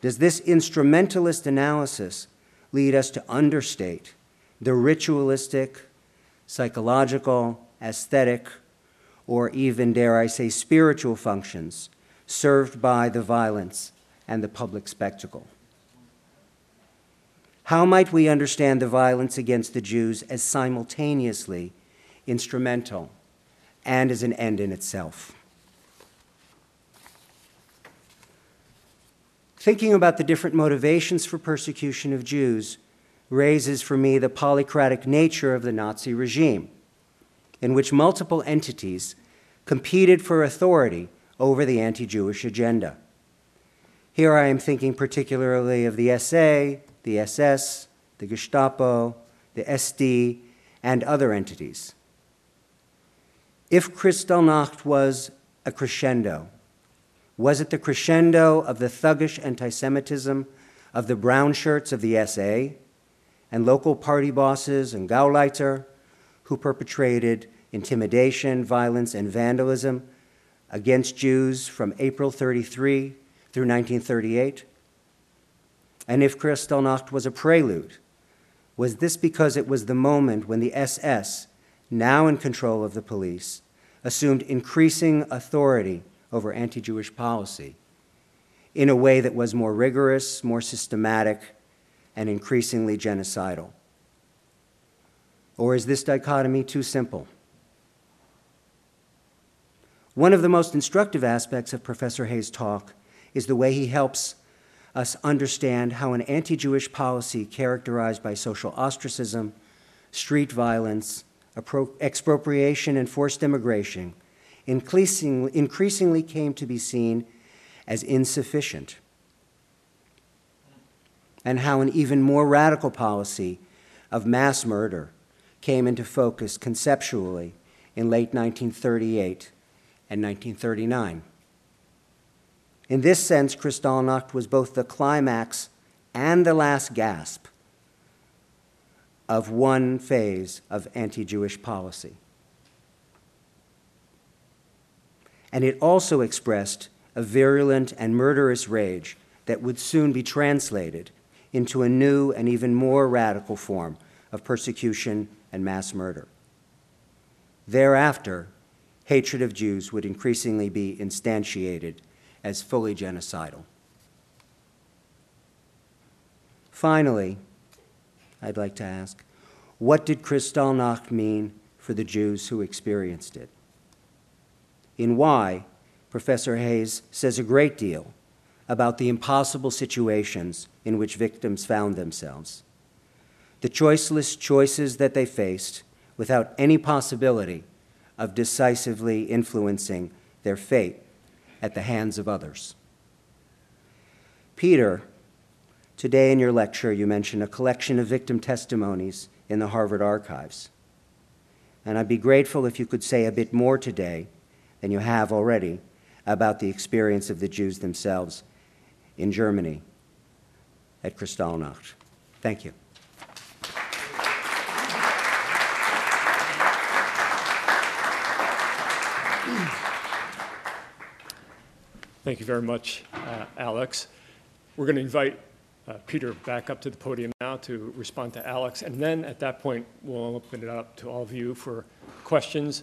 does this instrumentalist analysis lead us to understate the ritualistic, psychological, aesthetic, or even, dare I say, spiritual functions served by the violence and the public spectacle. How might we understand the violence against the Jews as simultaneously instrumental and as an end in itself? Thinking about the different motivations for persecution of Jews raises for me the polycratic nature of the Nazi regime in which multiple entities competed for authority over the anti Jewish agenda. Here I am thinking particularly of the SA, the SS, the Gestapo, the SD, and other entities. If Kristallnacht was a crescendo, was it the crescendo of the thuggish anti Semitism of the brown shirts of the SA and local party bosses and Gauleiter who perpetrated intimidation, violence, and vandalism against Jews from April 33 through 1938? And if Kristallnacht was a prelude, was this because it was the moment when the SS, now in control of the police, assumed increasing authority over anti Jewish policy in a way that was more rigorous, more systematic, and increasingly genocidal? Or is this dichotomy too simple? One of the most instructive aspects of Professor Hayes' talk is the way he helps us understand how an anti Jewish policy characterized by social ostracism, street violence, expropriation, and forced immigration increasingly, increasingly came to be seen as insufficient, and how an even more radical policy of mass murder came into focus conceptually in late 1938 and 1939. In this sense, Kristallnacht was both the climax and the last gasp of one phase of anti Jewish policy. And it also expressed a virulent and murderous rage that would soon be translated into a new and even more radical form of persecution and mass murder. Thereafter, hatred of Jews would increasingly be instantiated as fully genocidal. Finally, I'd like to ask what did Kristallnacht mean for the Jews who experienced it? In Why, Professor Hayes says a great deal about the impossible situations in which victims found themselves, the choiceless choices that they faced without any possibility of decisively influencing their fate at the hands of others. Peter, today in your lecture, you mentioned a collection of victim testimonies in the Harvard archives. And I'd be grateful if you could say a bit more today than you have already about the experience of the Jews themselves in Germany at Kristallnacht. Thank you. Thank you very much, uh, Alex. We're going to invite uh, Peter back up to the podium now to respond to Alex, and then at that point, we'll open it up to all of you for questions.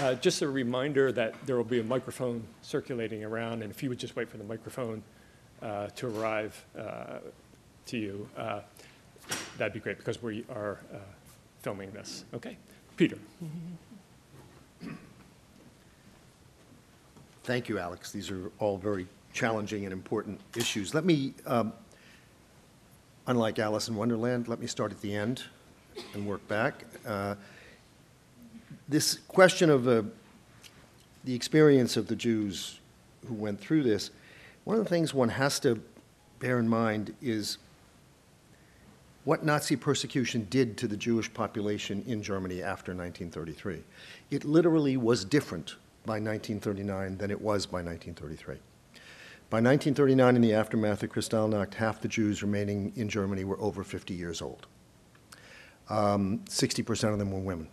Uh, Just a reminder that there will be a microphone circulating around, and if you would just wait for the microphone uh, to arrive uh, to you, uh, that'd be great, because we are uh, filming this. Okay? Peter? Thank you, Alex. These are all very challenging and important issues. Let me, um, unlike Alice in Wonderland, let me start at the end and work back. Uh, This question of uh, the experience of the Jews who went through this, one of the things one has to bear in mind is what Nazi persecution did to the Jewish population in Germany after 1933. It literally was different by 1939 than it was by 1933. By 1939, in the aftermath of Kristallnacht, half the Jews remaining in Germany were over 50 years old. Um, 60% of them were women.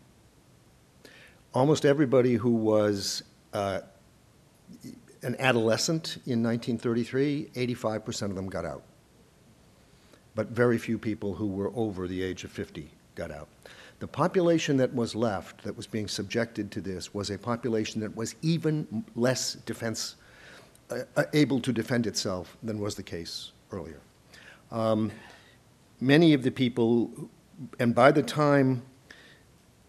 Almost everybody who was uh, an adolescent in 1933, 85% of them got out. But very few people who were over the age of 50 got out. The population that was left, that was being subjected to this, was a population that was even less defense, uh, uh, able to defend itself than was the case earlier. Um, many of the people, and by the time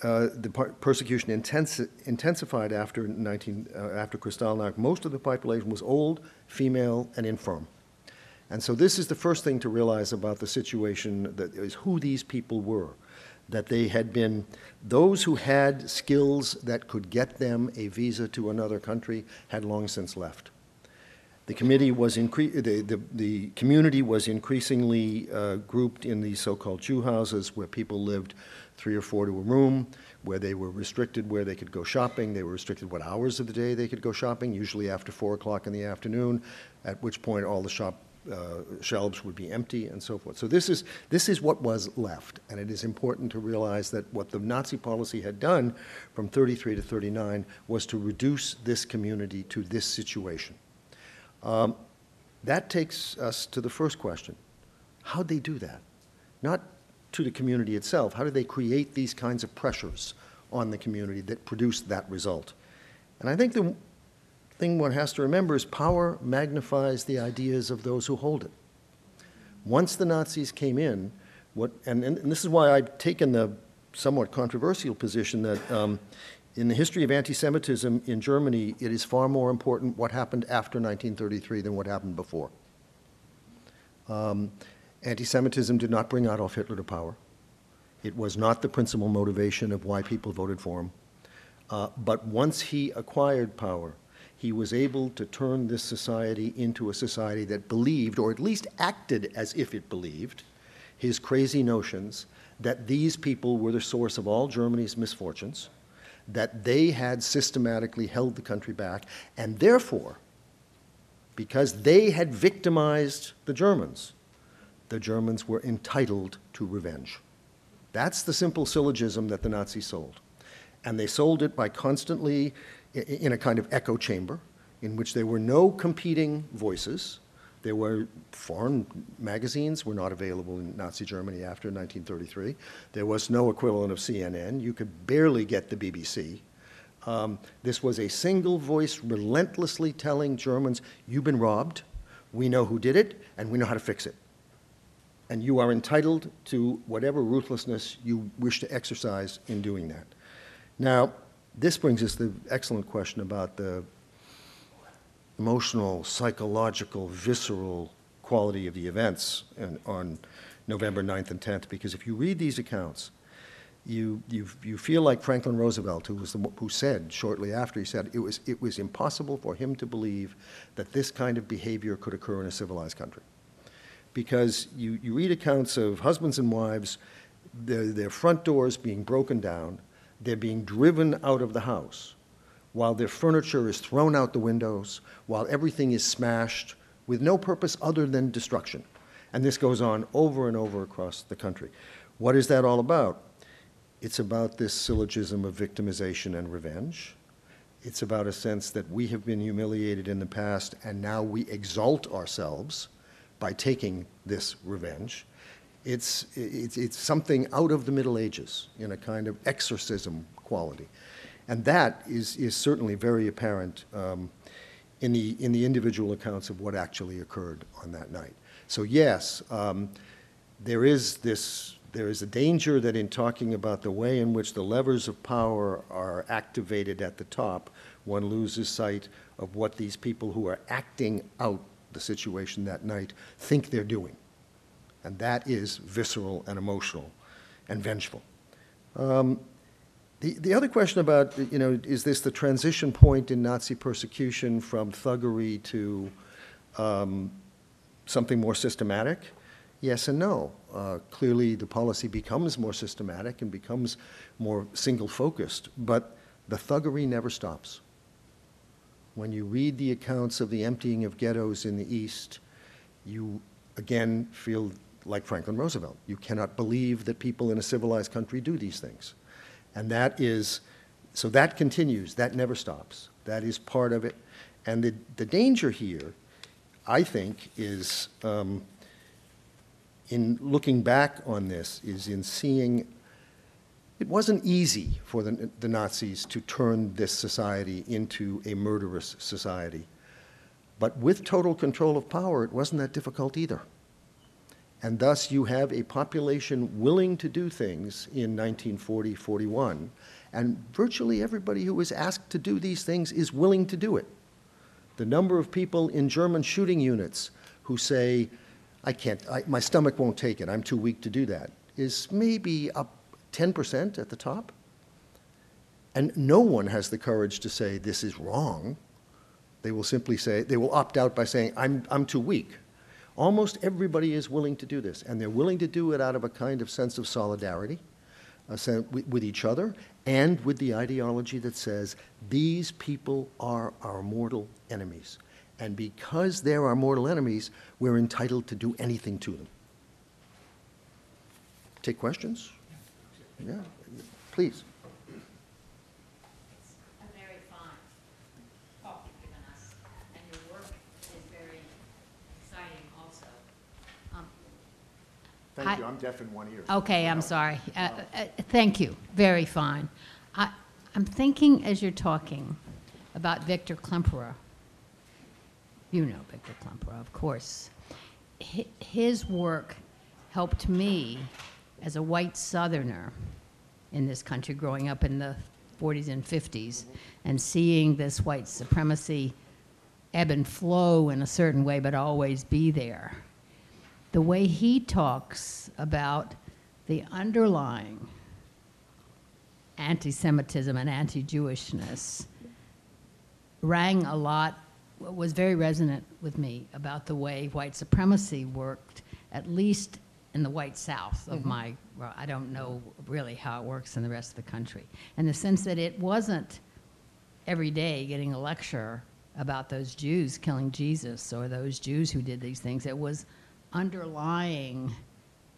uh, the per- persecution intensi- intensified after 19, uh, after Kristallnacht, most of the population was old, female, and infirm. And so this is the first thing to realize about the situation that is who these people were. That they had been those who had skills that could get them a visa to another country had long since left. The committee was incre- the, the, the community was increasingly uh, grouped in these so-called Jew houses where people lived three or four to a room, where they were restricted where they could go shopping. They were restricted what hours of the day they could go shopping, usually after four o'clock in the afternoon, at which point all the shop uh, shelves would be empty and so forth. So this is, this is what was left, and it is important to realize that what the Nazi policy had done from 33 to 39 was to reduce this community to this situation. Um, that takes us to the first question. How'd they do that? Not to the community itself. How did they create these kinds of pressures on the community that produced that result? And I think the thing one has to remember is power magnifies the ideas of those who hold it. Once the Nazis came in, what, and, and this is why I've taken the somewhat controversial position that um, in the history of anti Semitism in Germany, it is far more important what happened after 1933 than what happened before. Um, anti Semitism did not bring Adolf Hitler to power. It was not the principal motivation of why people voted for him. Uh, but once he acquired power, he was able to turn this society into a society that believed, or at least acted as if it believed, his crazy notions that these people were the source of all Germany's misfortunes, that they had systematically held the country back, and therefore, because they had victimized the Germans, the Germans were entitled to revenge. That's the simple syllogism that the Nazis sold. And they sold it by constantly in a kind of echo chamber in which there were no competing voices. There were foreign magazines were not available in Nazi Germany after 1933. There was no equivalent of CNN. You could barely get the BBC. Um, this was a single voice relentlessly telling Germans, you've been robbed, we know who did it, and we know how to fix it. And you are entitled to whatever ruthlessness you wish to exercise in doing that. Now, this brings us to the excellent question about the emotional, psychological, visceral quality of the events in, on November 9th and 10th, because if you read these accounts, you, you, you feel like Franklin Roosevelt, who, was the, who said shortly after, he said it was, it was impossible for him to believe that this kind of behavior could occur in a civilized country. Because you, you read accounts of husbands and wives, their, their front doors being broken down, they're being driven out of the house, while their furniture is thrown out the windows, while everything is smashed with no purpose other than destruction. And this goes on over and over across the country. What is that all about? It's about this syllogism of victimization and revenge. It's about a sense that we have been humiliated in the past and now we exalt ourselves by taking this revenge. It's, it's, it's something out of the Middle Ages in a kind of exorcism quality. And that is, is certainly very apparent um, in, the, in the individual accounts of what actually occurred on that night. So, yes, um, there is this there is a danger that in talking about the way in which the levers of power are activated at the top, one loses sight of what these people who are acting out the situation that night think they're doing. And that is visceral and emotional and vengeful. Um, the, the other question about, you know, is this the transition point in Nazi persecution from thuggery to um, something more systematic? Yes and no. Uh, clearly, the policy becomes more systematic and becomes more single focused, but the thuggery never stops. When you read the accounts of the emptying of ghettos in the East, you again feel like Franklin Roosevelt. You cannot believe that people in a civilized country do these things. And that is, so that continues, that never stops. That is part of it. And the, the danger here, I think, is. Um, in looking back on this is in seeing it wasn't easy for the, the, Nazis to turn this society into a murderous society. But with total control of power, it wasn't that difficult either. And thus, you have a population willing to do things in 1940 41, and virtually everybody who is asked to do these things is willing to do it. The number of people in German shooting units who say, I can't, I, my stomach won't take it, I'm too weak to do that, is maybe up 10% at the top. And no one has the courage to say this is wrong. They will simply say, they will opt out by saying, I'm, I'm too weak. Almost everybody is willing to do this, and they're willing to do it out of a kind of sense of solidarity with each other and with the ideology that says these people are our mortal enemies. And because they're our mortal enemies, we're entitled to do anything to them. Take questions? Yeah, please. It's a very fine talk you've given us, and your work is very exciting also. Um, Thank you, I'm deaf in one ear. Okay, I'm sorry. Uh, uh, Thank you, very fine. I- I'm thinking as you're talking about Victor Klemperer. You know Victor Klemperer, of course. Hi- His work helped me as a white Southerner in this country, growing up in the 40s and 50s, and seeing this white supremacy ebb and flow in a certain way, but always be there. The way he talks about the underlying anti Semitism and anti Jewishness rang a lot, was very resonant with me about the way white supremacy worked, at least in the white South of mm-hmm. my, well, I don't know really how it works in the rest of the country. In the sense that it wasn't every day getting a lecture about those Jews killing Jesus or those Jews who did these things. It was underlying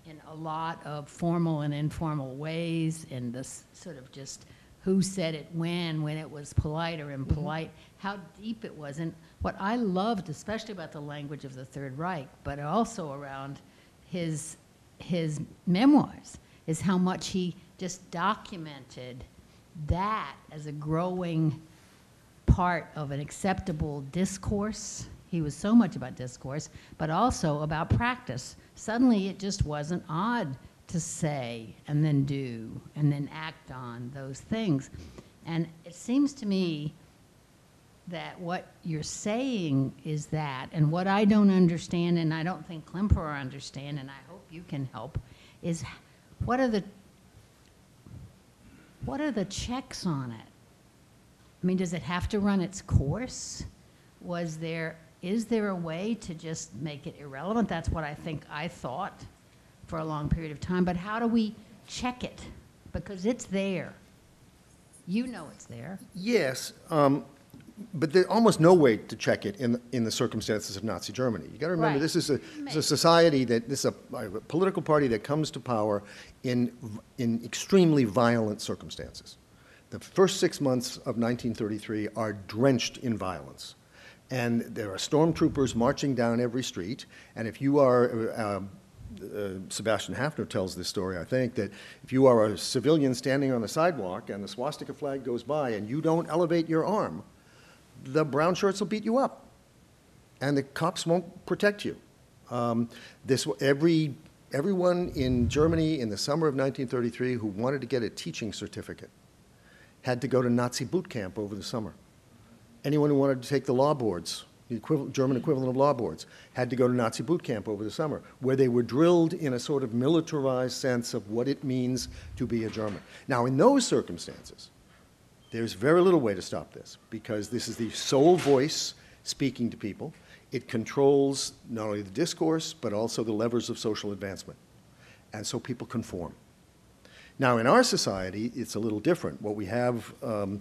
in a lot of formal and informal ways, in this sort of just who said it when, when it was polite or mm-hmm. impolite, how deep it was. And what I loved, especially about the language of the Third Reich, but also around his, his memoirs, is how much he just documented that as a growing part of an acceptable discourse. He was so much about discourse, but also about practice. Suddenly, it just wasn't odd to say and then do and then act on those things. And it seems to me that what you're saying is that, and what I don't understand, and I don't think Klemperer understand, and I hope you can help, is what are the what are the checks on it? I mean, does it have to run its course? Was there is there a way to just make it irrelevant? That's what I think I thought for a long period of time. But how do we check it? Because it's there. You know it's there. Yes, um, but there's almost no way to check it in, in the circumstances of Nazi Germany. You got to remember, Right. this is a, it's a society that, this is a, a political party that comes to power in, in extremely violent circumstances. The first six months of 1933 are drenched in violence. And there are stormtroopers marching down every street, and if you are, uh, uh, Sebastian Haffner tells this story, I think, that if you are a civilian standing on the sidewalk and the swastika flag goes by and you don't elevate your arm, the brown shirts will beat you up, and the cops won't protect you. Um, this every everyone in Germany in the summer of 1933 who wanted to get a teaching certificate had to go to Nazi boot camp over the summer. Anyone who wanted to take the law boards, the equivalent, German equivalent of law boards, had to go to Nazi boot camp over the summer, where they were drilled in a sort of militarized sense of what it means to be a German. Now, in those circumstances, there's very little way to stop this because this is the sole voice speaking to people. It controls not only the discourse, but also the levers of social advancement. And so people conform. Now, in our society, it's a little different. What we have um,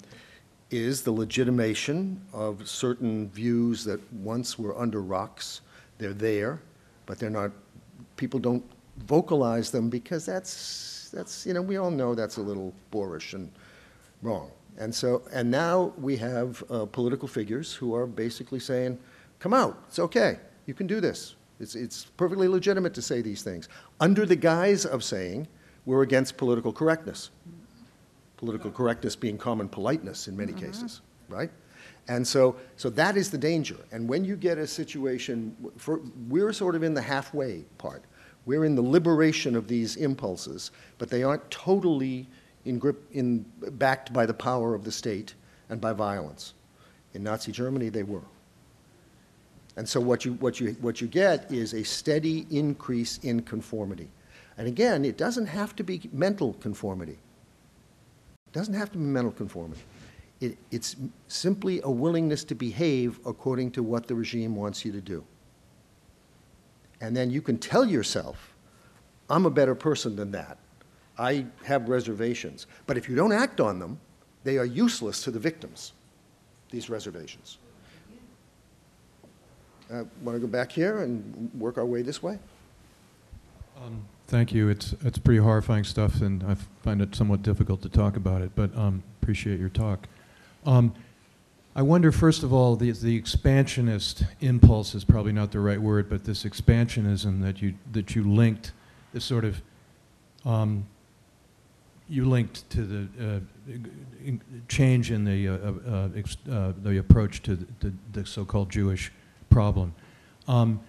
is the legitimation of certain views that once were under rocks. They're there, but they're not, people don't vocalize them because that's, that's, you know, we all know that's a little boorish and wrong. And so, and now we have uh, political figures who are basically saying, come out, it's okay, you can do this. It's, it's perfectly legitimate to say these things, under the guise of saying we're against political correctness. Political correctness being common politeness in many mm-hmm. cases, right? And so, so that is the danger. And when you get a situation, for, we're sort of in the halfway part. We're in the liberation of these impulses, but they aren't totally in grip, in, backed by the power of the state and by violence. In Nazi Germany, they were. And so what you, what you, what you get is a steady increase in conformity. And again, it doesn't have to be mental conformity. Doesn't have to be mental conformity. It, it's simply a willingness to behave according to what the regime wants you to do. And then you can tell yourself, I'm a better person than that. I have reservations. But if you don't act on them, they are useless to the victims, these reservations. Uh, Want to go back here and work our way this way? Um, Thank you. It's, it's pretty horrifying stuff, and I find it somewhat difficult to talk about it, but um, appreciate your talk. Um, I wonder, first of all, the, the expansionist impulse is probably not the right word, but this expansionism that you, that you linked, this sort of, um, you linked to the uh, in- change in the, uh, uh, ex- uh, the approach to the, the, the so-called Jewish problem. Um,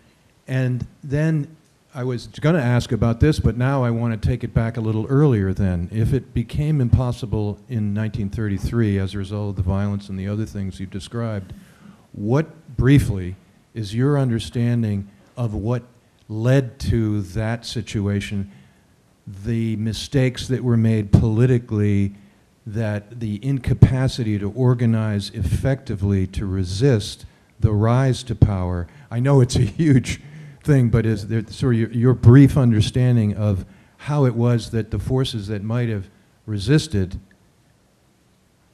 and then I was going to ask about this, but now I want to take it back a little earlier then. If it became impossible in 1933 as a result of the violence and the other things you've described, what briefly is your understanding of what led to that situation, the mistakes that were made politically, that the incapacity to organize effectively to resist the rise to power? I know it's a huge thing, but is there sort of your, your brief understanding of how it was that the forces that might have resisted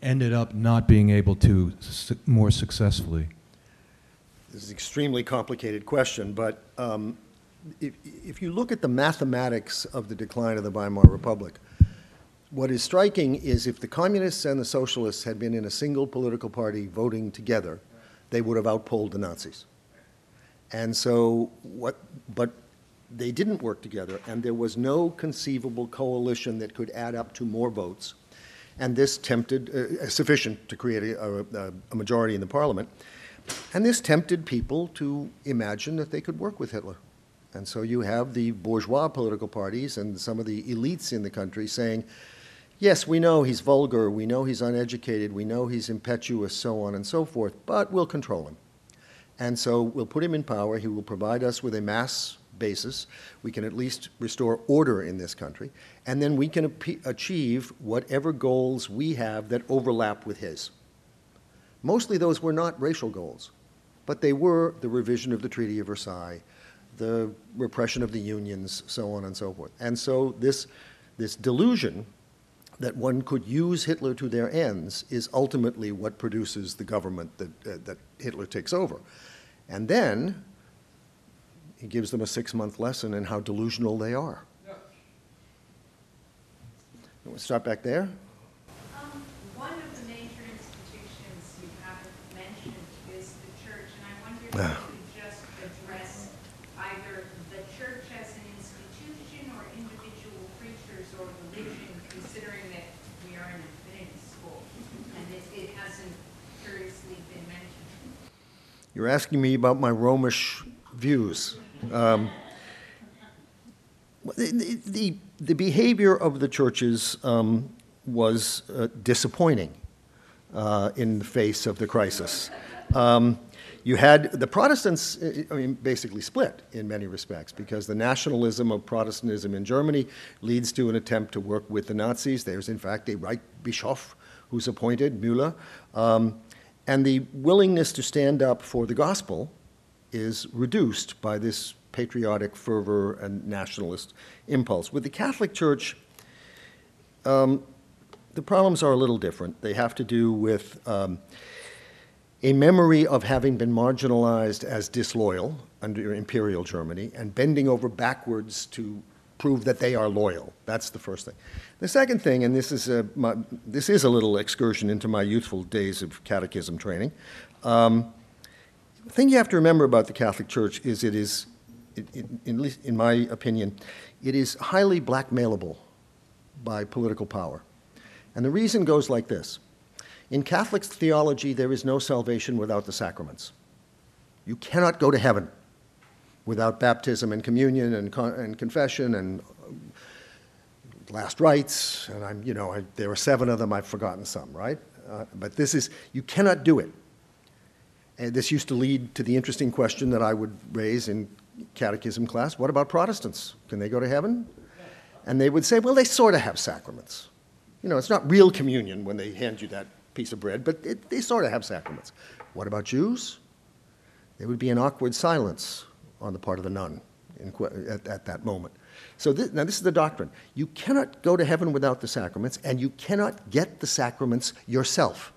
ended up not being able to su- more successfully? This is an extremely complicated question, but um, if, if you look at the mathematics of the decline of the Weimar Republic, what is striking is if the communists and the socialists had been in a single political party voting together, they would have outpolled the Nazis. And so what, but they didn't work together, and there was no conceivable coalition that could add up to more votes. And this tempted, uh, sufficient to create a, a, a majority in the parliament. And this tempted people to imagine that they could work with Hitler. And so you have the bourgeois political parties and some of the elites in the country saying, yes, we know he's vulgar, we know he's uneducated, we know he's impetuous, so on and so forth, but we'll control him. And so we'll put him in power. He will provide us with a mass basis. We can at least restore order in this country. And then we can achieve whatever goals we have that overlap with his. Mostly those were not racial goals, but they were the revision of the Treaty of Versailles, the repression of the unions, so on and so forth. And so this, this delusion that one could use Hitler to their ends is ultimately what produces the government that, uh, that Hitler takes over. And then he gives them a six month lesson in how delusional they are. We'll start back there. Um, One of the major institutions you haven't mentioned is the church, and I wonder if Ah. you could just address either the church as an institution or individual preachers or religion, considering that we are an divinity school, and it, it hasn't curiously been mentioned. You're asking me about my Romish views. Um, the, the, the behavior of the churches um, was uh, disappointing uh, in the face of the crisis. Um, you had the Protestants, uh, I mean, basically split in many respects because the nationalism of Protestantism in Germany leads to an attempt to work with the Nazis. There's, in fact, a Reich Bischof who's appointed, Müller. Um, and the willingness to stand up for the gospel is reduced by this patriotic fervor and nationalist impulse. With the Catholic Church, um, the problems are a little different. They have to do with um, a memory of having been marginalized as disloyal under imperial Germany and bending over backwards to prove that they are loyal. That's the first thing. The second thing, and this is a, my, this is a little excursion into my youthful days of catechism training. Um, the thing you have to remember about the Catholic Church is it is, it, in, least in my opinion, it is highly blackmailable by political power. And the reason goes like this In Catholic theology, there is no salvation without the sacraments. You cannot go to heaven without baptism and communion and, con- and confession and last rites. And I'm, you know, I, there are seven of them, I've forgotten some, right? Uh, but this is, you cannot do it. And this used to lead to the interesting question that I would raise in catechism class what about Protestants? Can they go to heaven? And they would say, well, they sort of have sacraments. You know, it's not real communion when they hand you that piece of bread, but it, they sort of have sacraments. What about Jews? There would be an awkward silence on the part of the nun in, at, at, that moment. So this, now this is the doctrine. You cannot go to heaven without the sacraments, and you cannot get the sacraments yourself.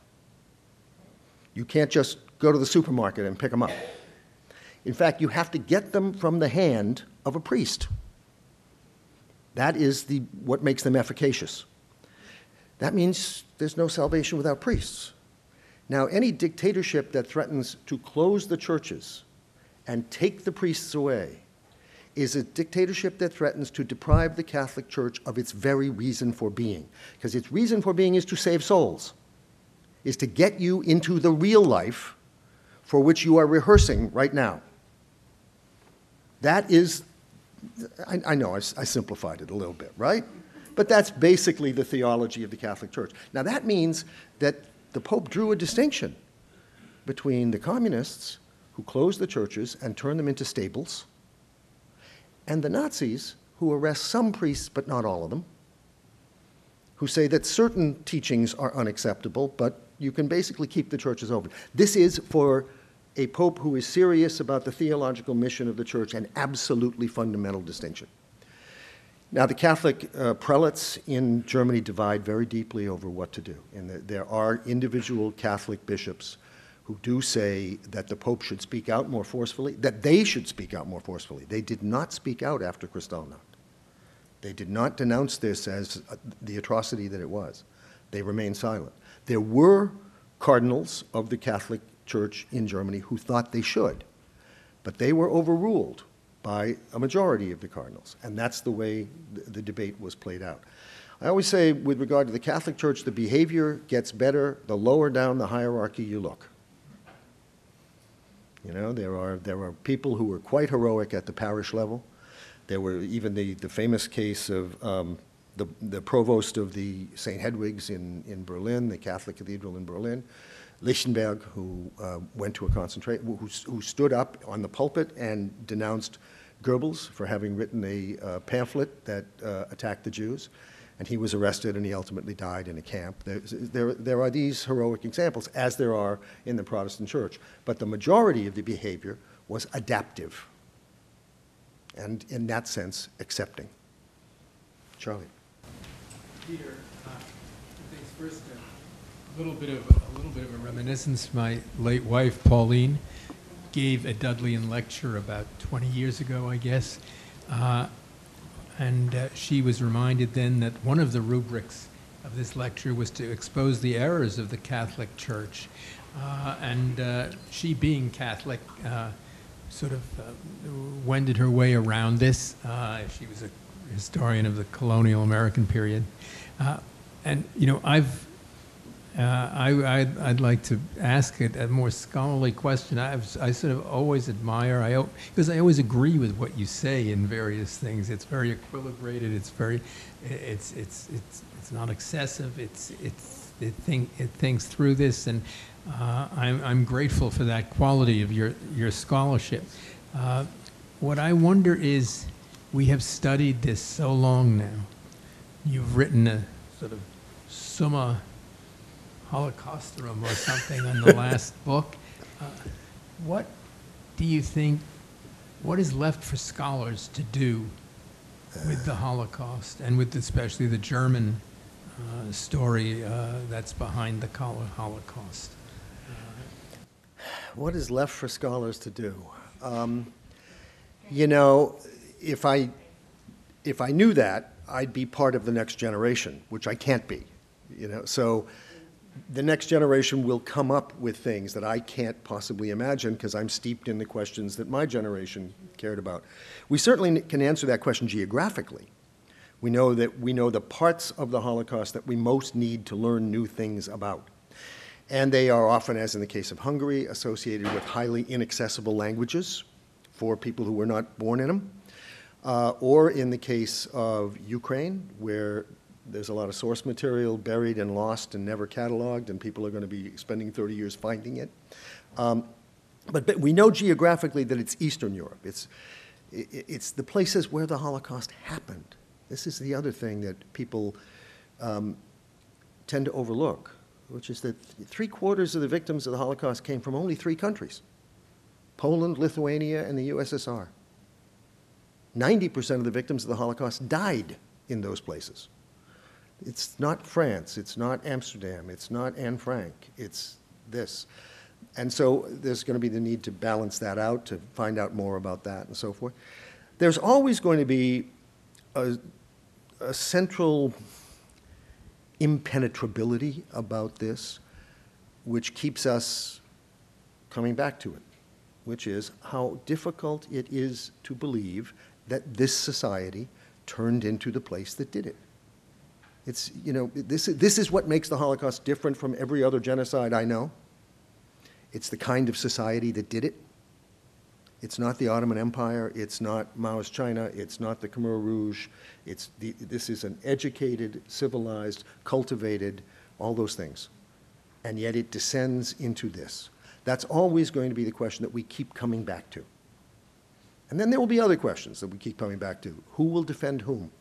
You can't just go to the supermarket and pick them up. In fact, you have to get them from the hand of a priest. That is the, what makes them efficacious. That means there's no salvation without priests. Now, any dictatorship that threatens to close the churches and take the priests away is a dictatorship that threatens to deprive the Catholic Church of its very reason for being. Because its reason for being is to save souls, is to get you into the real life for which you are rehearsing right now. That is, I, I know I, I simplified it a little bit, right? But that's basically the theology of the Catholic Church. Now, that means that the Pope drew a distinction between the communists who the churches and turned them into stables and the Nazis who arrest some priests, but not all of them, who say that certain teachings are unacceptable, but you can basically keep the churches open. This is for a pope who is serious about the theological mission of the church an absolutely fundamental distinction. Now, the Catholic uh, prelates in Germany divide very deeply over what to do. And the, there are individual Catholic bishops who do say that the Pope should speak out more forcefully, that they should speak out more forcefully. They did not speak out after Kristallnacht. They did not denounce this as uh, the atrocity that it was. They remained silent. There were cardinals of the Catholic Church in Germany who thought they should. But they were overruled by a majority of the cardinals, and that's the way the, the debate was played out. I always say, with regard to the Catholic Church, the behavior gets better the lower down the hierarchy you look. You know, there are, there are people who were quite heroic at the parish level. There were even the, the famous case of um, the, the provost of the St. Hedwig's in, in Berlin, the Catholic Cathedral in Berlin, Lichtenberg, who uh, went to a concentrate, who, who stood up on the pulpit and denounced Goebbels for having written a uh, pamphlet that uh, attacked the Jews. And he was arrested and he ultimately died in a camp. There, there, there are these heroic examples, as there are in the Protestant church. But the majority of the behavior was adaptive. And in that sense, accepting. Charlie. Peter, uh, thanks first. A little bit of a little bit of a reminiscence. My late wife, Pauline, gave a Dudleyan lecture about 20 years ago, I guess, uh, and uh, she was reminded then that one of the rubrics of this lecture was to expose the errors of the Catholic Church, uh, and uh, she, being Catholic, uh, sort of uh, wended her way around this. she was a historian of the colonial American period. Uh, and, you know, I've, uh, I, I'd, I'd, like to ask a, a more scholarly question. I've, I sort of always admire, I, because I always agree with what you say in various things. It's very equilibrated, it's very, it's, it's, it's, it's not excessive, it's, it's, it, think, it thinks through this, and uh, I'm, I'm grateful for that quality of your, your scholarship. Uh, what I wonder is, we have studied this so long now. You've written a sort of Summa Holocaustorum or something in the last book. Uh, what do you think, what is left for scholars to do with the Holocaust and with especially the German uh, story uh, that's behind the Holocaust? What is left for scholars to do? Um, you know, if I, if I knew that, I'd be part of the next generation, which I can't be. You know, so the next generation will come up with things that I can't possibly imagine because I'm steeped in the questions that my generation cared about. We certainly can answer that question geographically. We know that we know the parts of the Holocaust that we most need to learn new things about. And they are often, as in the case of Hungary, associated with highly inaccessible languages for people who were not born in them. Uh, or in the case of Ukraine, where there's a lot of source material buried and lost and never cataloged, and people are going to be spending 30 years finding it. Um, but, but, we know geographically that it's Eastern Europe. It's, it, it's the places where the Holocaust happened. This is the other thing that people um, tend to overlook, which is that three quarters of the victims of the Holocaust came from only three countries Poland, Lithuania, and the USSR. 90% of the victims of the Holocaust died in those places. It's not France, it's not Amsterdam, it's not Anne Frank, it's this. And so there's going to be the need to balance that out, to find out more about that and so forth. There's always going to be a, a central impenetrability about this, which keeps us coming back to it, which is how difficult it is to believe that this society turned into the place that did it. It's, you know, this, this is what makes the Holocaust different from every other genocide I know. It's the kind of society that did it. It's not the Ottoman Empire. It's not Mao's China. It's not the Khmer Rouge. It's the, this is an educated, civilized, cultivated, all those things. And yet it descends into this. That's always going to be the question that we keep coming back to. And then there will be other questions that we keep coming back to. Who will defend whom?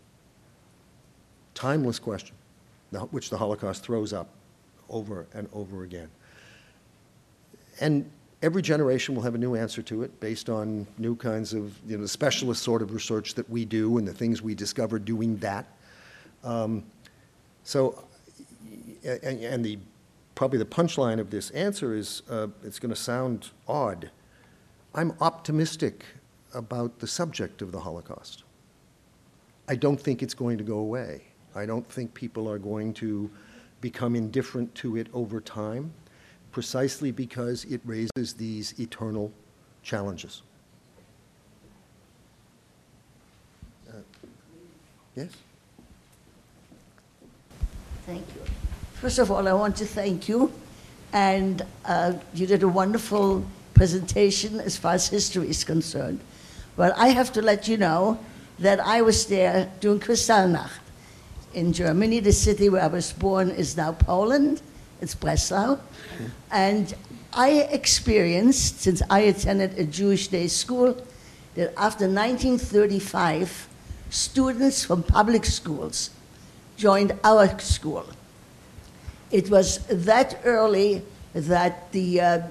Timeless question, which the Holocaust throws up over and over again. And every generation will have a new answer to it based on new kinds of, you know, the specialist sort of research that we do and the things we discover doing that. Um, so, and, and, the probably the punchline of this answer is uh, it's going to sound odd. I'm optimistic about the subject of the Holocaust. I don't think it's going to go away. I don't think people are going to become indifferent to it over time precisely because it raises these eternal challenges. Uh, Yes? Thank you. First of all, I want to thank you, and uh, you did a wonderful presentation as far as history is concerned. But I have to let you know that I was there during Kristallnacht in Germany. The city where I was born is now Poland. It's Breslau. And I experienced, since I attended a Jewish day school, that after 1935, students from public schools joined our school. It was that early that the uh,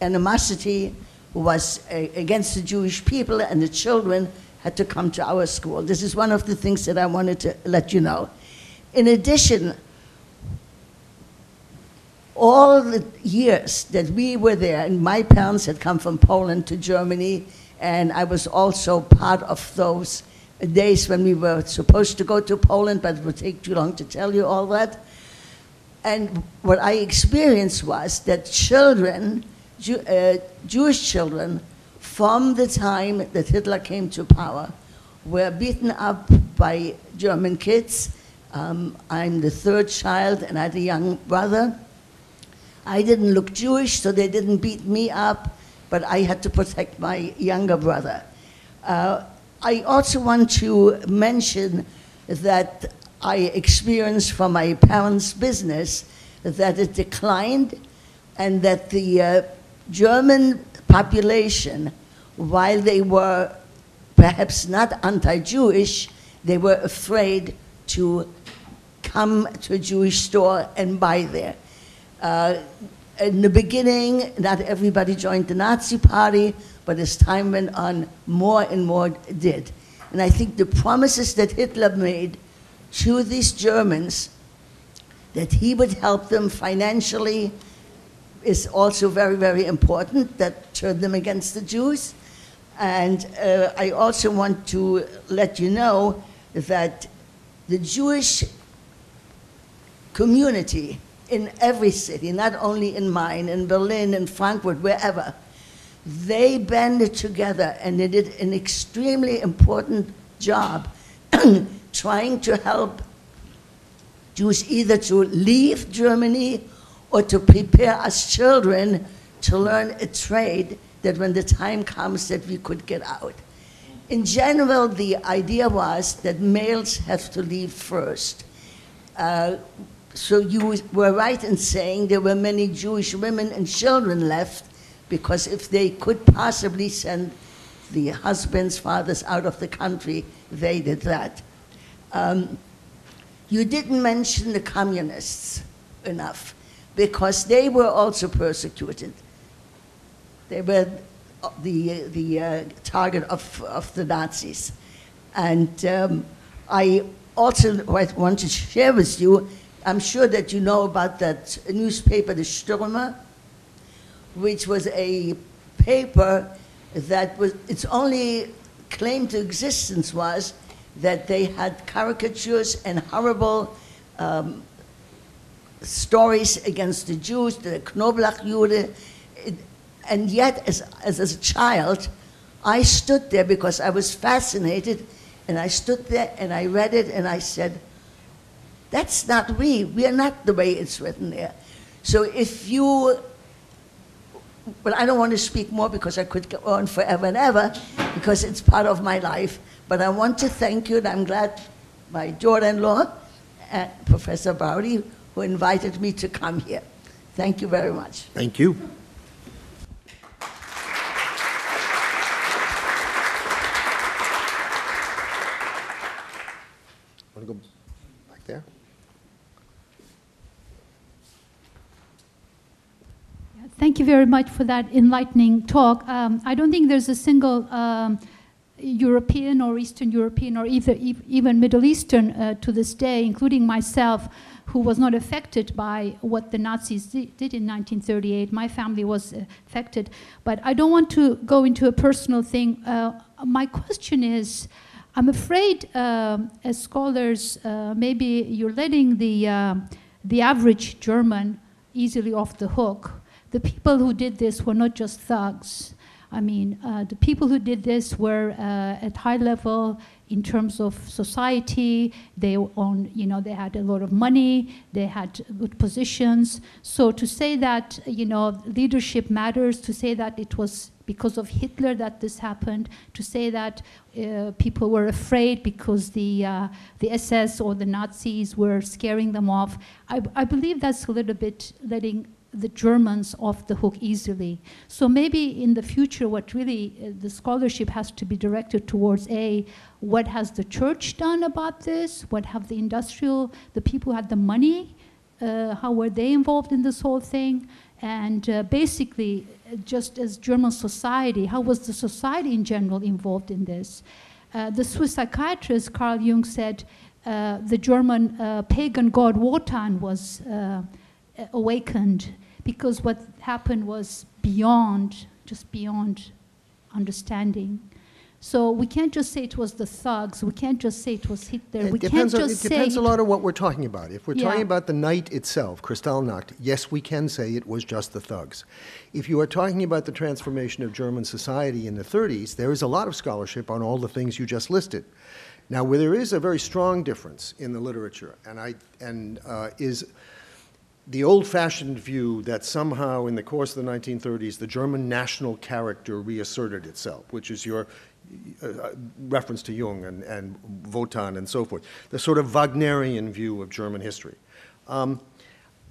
animosity was uh, against the Jewish people, and the children had to come to our school. This is one of the things that I wanted to let you know. In addition, all the years that we were there, and my parents had come from Poland to Germany, and I was also part of those days when we were supposed to go to Poland, but it would take too long to tell you all that. And what I experienced was that children, Jew, uh, Jewish children, from the time that Hitler came to power, were beaten up by German kids. Um, I'm the third child, and I had a young brother. I didn't look Jewish, so they didn't beat me up, but I had to protect my younger brother. Uh, I also want to mention that I experienced from my parents' business that it declined and that the uh, German population, while they were perhaps not anti Jewish, they were afraid to come to a Jewish store and buy there. Uh, in the beginning, not everybody joined the Nazi Party, but as time went on, more and more did. And I think the promises that Hitler made to these Germans that he would help them financially is also very, very important. That turned them against the Jews. And uh, I also want to let you know that the Jewish community in every city, not only in mine, in Berlin, in Frankfurt, wherever, they banded together and they did an extremely important job trying to help Jews either to leave Germany or to prepare us children to learn a trade that when the time comes that we could get out. In general, the idea was that males have to leave first. Uh, so you were right in saying there were many Jewish women and children left because if they could possibly send the husbands, fathers out of the country, they did that. Um, you didn't mention the communists enough because they were also persecuted. They were the, the uh, target of, of the Nazis. And um, I also want to share with you, I'm sure that you know about that newspaper, the Stürmer, which was a paper that was, its only claim to existence was that they had caricatures and horrible um, stories against the Jews, the Knoblauchjude. And yet, as, as, as a child, I stood there because I was fascinated, and I stood there and I read it and I said, that's not we. We are not the way it's written there. So if you, but I don't want to speak more because I could go on forever and ever because it's part of my life. But I want to thank you, and I'm glad my daughter-in-law, uh, Professor Bowdy, who invited me to come here. Thank you very much. Thank you. Want to go back there? Thank you very much for that enlightening talk. Um, I don't think there's a single um, European or Eastern European or either, even Middle Eastern uh, to this day, including myself, who was not affected by what the Nazis did, in 1938. My family was affected. But I don't want to go into a personal thing. Uh, my question is, I'm afraid uh, as scholars, uh, maybe you're letting the, uh, the average German easily off the hook. The people who did this were not just thugs. I mean, uh, the people who did this were uh, at high level in terms of society. They own, you know, they had a lot of money. They had good positions. So to say that, you know, leadership matters, to say that it was because of Hitler that this happened, to say that uh, people were afraid because the, uh, the SS or the Nazis were scaring them off, I, I believe that's a little bit letting the Germans off the hook easily. So maybe in the future, what really uh, the scholarship has to be directed towards a what has the church done about this? What have the industrial, the people who had the money, uh, how were they involved in this whole thing? And uh, basically, uh, just as German society, how was the society in general involved in this? Uh, the Swiss psychiatrist Carl Jung said uh, the German pagan god Wotan was awakened because what happened was beyond, just beyond understanding. So we can't just say it was the thugs. We can't just say it was Hitler. It we depends, can't on, just it say depends a lot on what we're talking about. If we're Yeah. talking about the night itself, Kristallnacht, yes, we can say it was just the thugs. If you are talking about the transformation of German society in the 30s, there is a lot of scholarship on all the things you just listed. Now, where there is a very strong difference in the literature, and, I, and uh, is the old-fashioned view that somehow in the course of the 1930s the German national character reasserted itself, which is your uh, uh, reference to Jung and, and Wotan and so forth, the sort of Wagnerian view of German history. Um,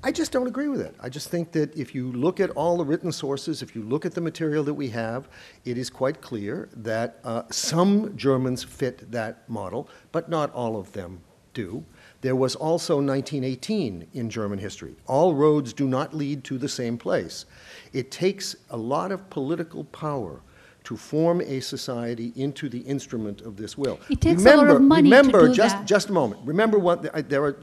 I just don't agree with it. I just think that if you look at all the written sources, if you look at the material that we have, it is quite clear that uh, some Germans fit that model, but not all of them do. There was also 1918 in German history. All roads do not lead to the same place. It takes a lot of political power to form a society into the instrument of this will. It takes a lot remember, of money to remember, do just, that. just a moment. Remember what I- there are.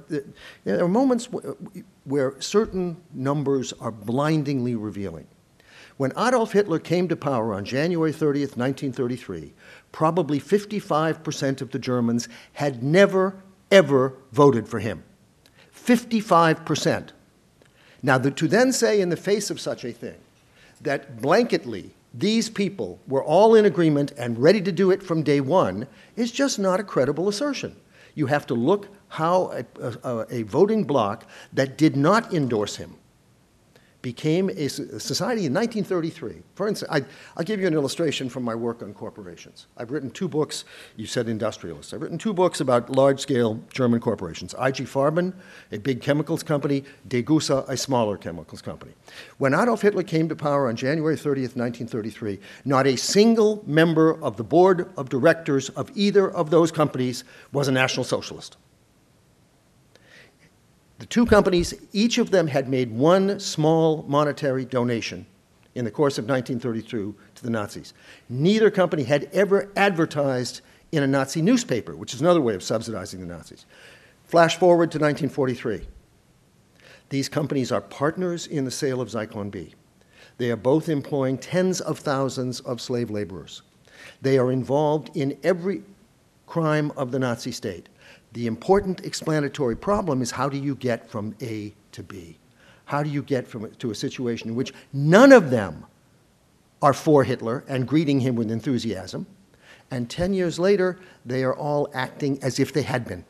There are moments wh- where certain numbers are blindingly revealing. When Adolf Hitler came to power on January 30th, 1933, probably 55% of the Germans had never, ever voted for him. 55%. Now, the, to then say in the face of such a thing that blanketly these people were all in agreement and ready to do it from day one is just not a credible assertion. You have to look how a, a, a voting bloc that did not endorse him became a society in 1933. For instance, I, I'll give you an illustration from my work on corporations. I've written two books, you said industrialists. I've written two books about large scale German corporations IG Farben, a big chemicals company, Degussa, a smaller chemicals company. When Adolf Hitler came to power on January 30th, 1933, not a single member of the board of directors of either of those companies was a National Socialist. The two companies, each of them had made one small monetary donation in the course of 1932 to the Nazis. Neither company had ever advertised in a Nazi newspaper, which is another way of subsidizing the Nazis. Flash forward to 1943. These companies are partners in the sale of Zyklon B. They are both employing tens of thousands of slave laborers. They are involved in every crime of the Nazi state. The important explanatory problem is how do you get from A to B? How do you get from, to a situation in which none of them are for Hitler and greeting him with enthusiasm, and 10 years later, they are all acting as if they had been?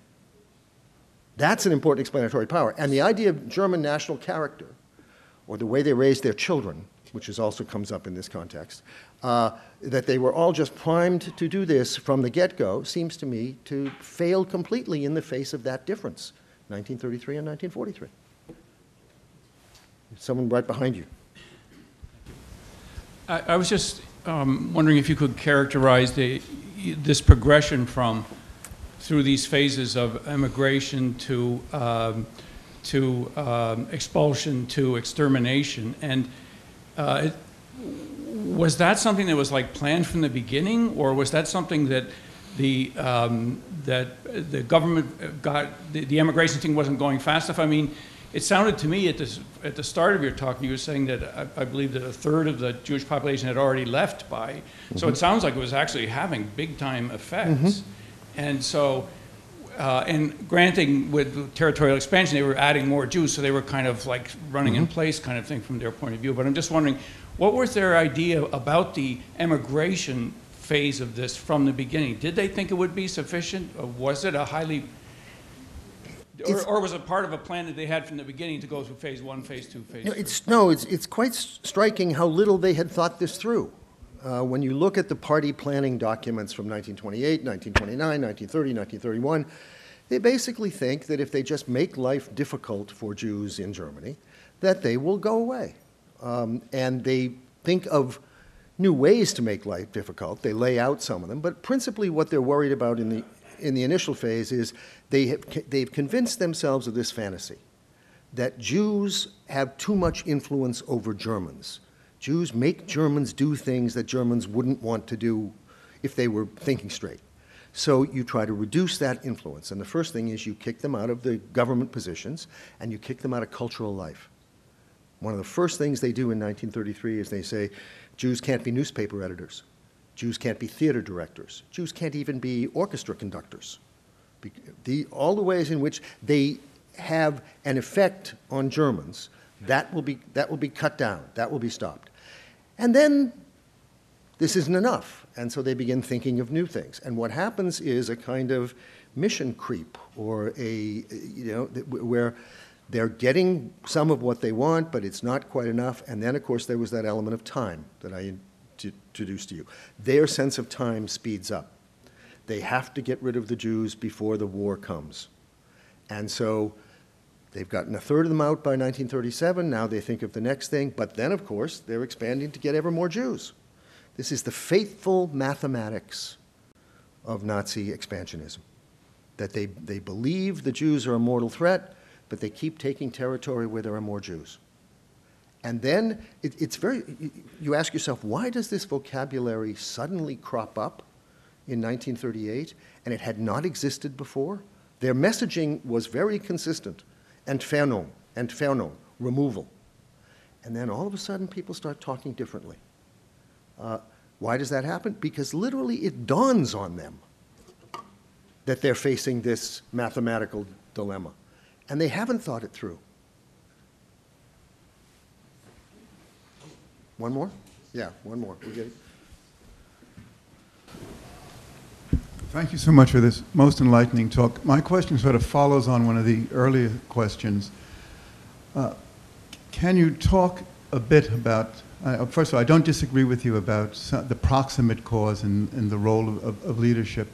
That's an important explanatory power. And the idea of German national character, or the way they raised their children, which is also comes up in this context, uh, that they were all just primed to do this from the get-go, seems to me to fail completely in the face of that difference, 1933 and 1943. Someone right behind you. I, was just um, wondering if you could characterize the, this progression from through these phases of immigration to um, to um, expulsion to extermination, and uh, was that something that was like planned from the beginning, or was that something that the um, that the government got the, the immigration thing wasn't going fast enough? I mean, it sounded to me at this at the start of your talk, you were saying that I, I believe that a third of the Jewish population had already left by. So it sounds like it was actually having big time effects. And so, uh, and granting with territorial expansion, they were adding more Jews, so they were kind of like running in place kind of thing from their point of view. But I'm just wondering, what was their idea about the emigration phase of this from the beginning? Did they think it would be sufficient? Or was it a highly, or, or was it part of a plan that they had from the beginning to go through phase one, phase two, phase No, three? it's, no, it's, it's quite striking how little they had thought this through. Uh, when you look at the party planning documents from 1928, 1929, 1930, 1931, they basically think that if they just make life difficult for Jews in Germany, that they will go away. Um, and they think of new ways to make life difficult. They lay out some of them, but principally what they're worried about in the, in the initial phase is they have, they've convinced themselves of this fantasy that Jews have too much influence over Germans. Jews make Germans do things that Germans wouldn't want to do if they were thinking straight. So you try to reduce that influence. And the first thing is you kick them out of the government positions and you kick them out of cultural life. One of the first things they do in 1933 is they say Jews can't be newspaper editors, Jews can't be theater directors, Jews can't even be orchestra conductors. The, all the ways in which they have an effect on Germans, that will be, that will be cut down, that will be stopped. And then this isn't enough. And so they begin thinking of new things. And what happens is a kind of mission creep or a, you know, where they're getting some of what they want, but it's not quite enough. And then, of course, there was that element of time that I introduced to you. Their sense of time speeds up. They have to get rid of the Jews before the war comes. And so they've gotten a third of them out by 1937. Now they think of the next thing. But then, of course, they're expanding to get ever more Jews. This is the faithful mathematics of Nazi expansionism. That they, they believe the Jews are a mortal threat, but they keep taking territory where there are more Jews. And then it, it's very, you- ask yourself, why does this vocabulary suddenly crop up in 1938 and it had not existed before? Their messaging was very consistent Entfernung, Entfernung, removal. And then all of a sudden people start talking differently. Uh, why does that happen? Because literally it dawns on them that they're facing this mathematical dilemma. And they haven't thought it through. One more? Yeah, one more. We get it. Thank you so much for this most enlightening talk. My question sort of follows on one of the earlier questions. Uh, can you talk a bit about, uh, first of all, I don't disagree with you about the proximate cause and, and the role of, of leadership,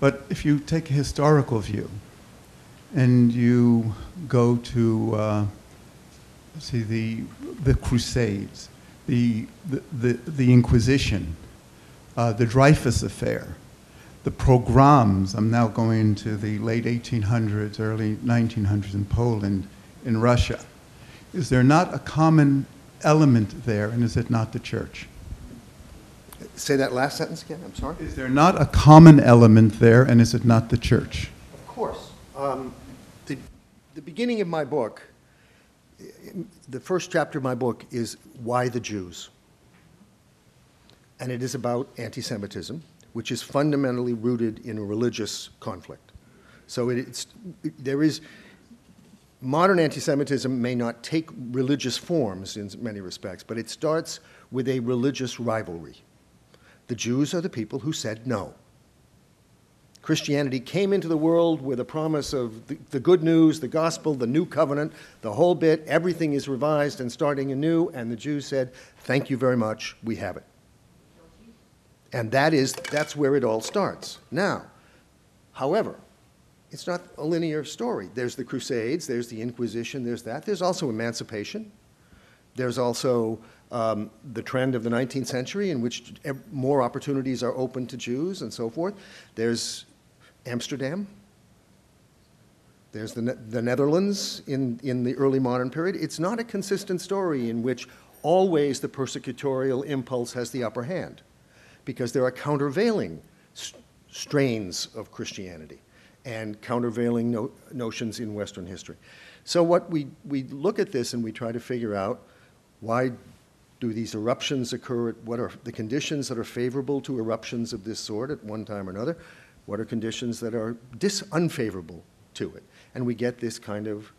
but if you take a historical view and you go to, uh, see, the, the Crusades, the, the, the, the Inquisition, uh, the Dreyfus Affair, the pogroms, I'm now going to the late 1800s, early 1900s in Poland, in Russia. Is there not a common element there, and is it not the church? Say that last sentence again, I'm sorry. Is there not a common element there, and is it not the church? Of course. Um, the beginning of my book, the first chapter of my book is Why the Jews? And it is about anti Semitism, which is fundamentally rooted in a religious conflict. So it, it's, there is, modern anti Semitism may not take religious forms in many respects, but it starts with a religious rivalry. The Jews are the people who said no. Christianity came into the world with a promise of the, the, good news, the gospel, the new covenant, the whole bit. Everything is revised and starting anew. And the Jews said, Thank you very much, we have it. And that is, that's where it all starts. Now, however, it's not a linear story. There's the Crusades, there's the Inquisition, there's that. There's also emancipation. There's also um, the trend of the 19th century in which more opportunities are open to Jews and so forth. There's Amsterdam. There's the, Ne- the Netherlands in, in the early modern period. It's not a consistent story in which always the persecutorial impulse has the upper hand because there are countervailing strains of Christianity and countervailing no- notions in Western history. So what we, we look at this and we try to figure out why do these eruptions occur? What are the conditions that are favorable to eruptions of this sort at one time or another? What are conditions that are dis, unfavorable to it? And we get this kind of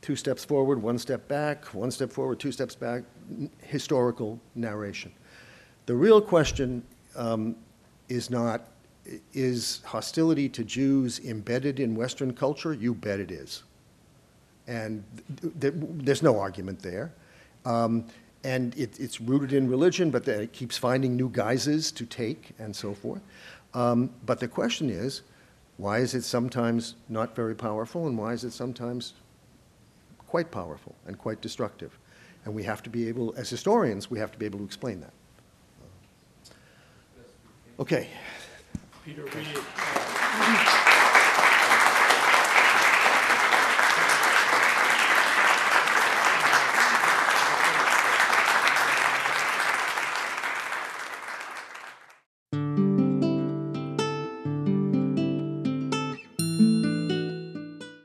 two steps forward, one step back, one step forward, two steps back, n- historical narration. The real question um, is not, is hostility to Jews embedded in Western culture? You bet it is. And th- th- there's no argument there. Um, and it, it's rooted in religion, but it keeps finding new guises to take and so forth. Um, but the question is, why is it sometimes not very powerful, and why is it sometimes quite powerful and quite destructive? And we have to be able, as historians, we have to be able to explain that. Okay. Peter, we,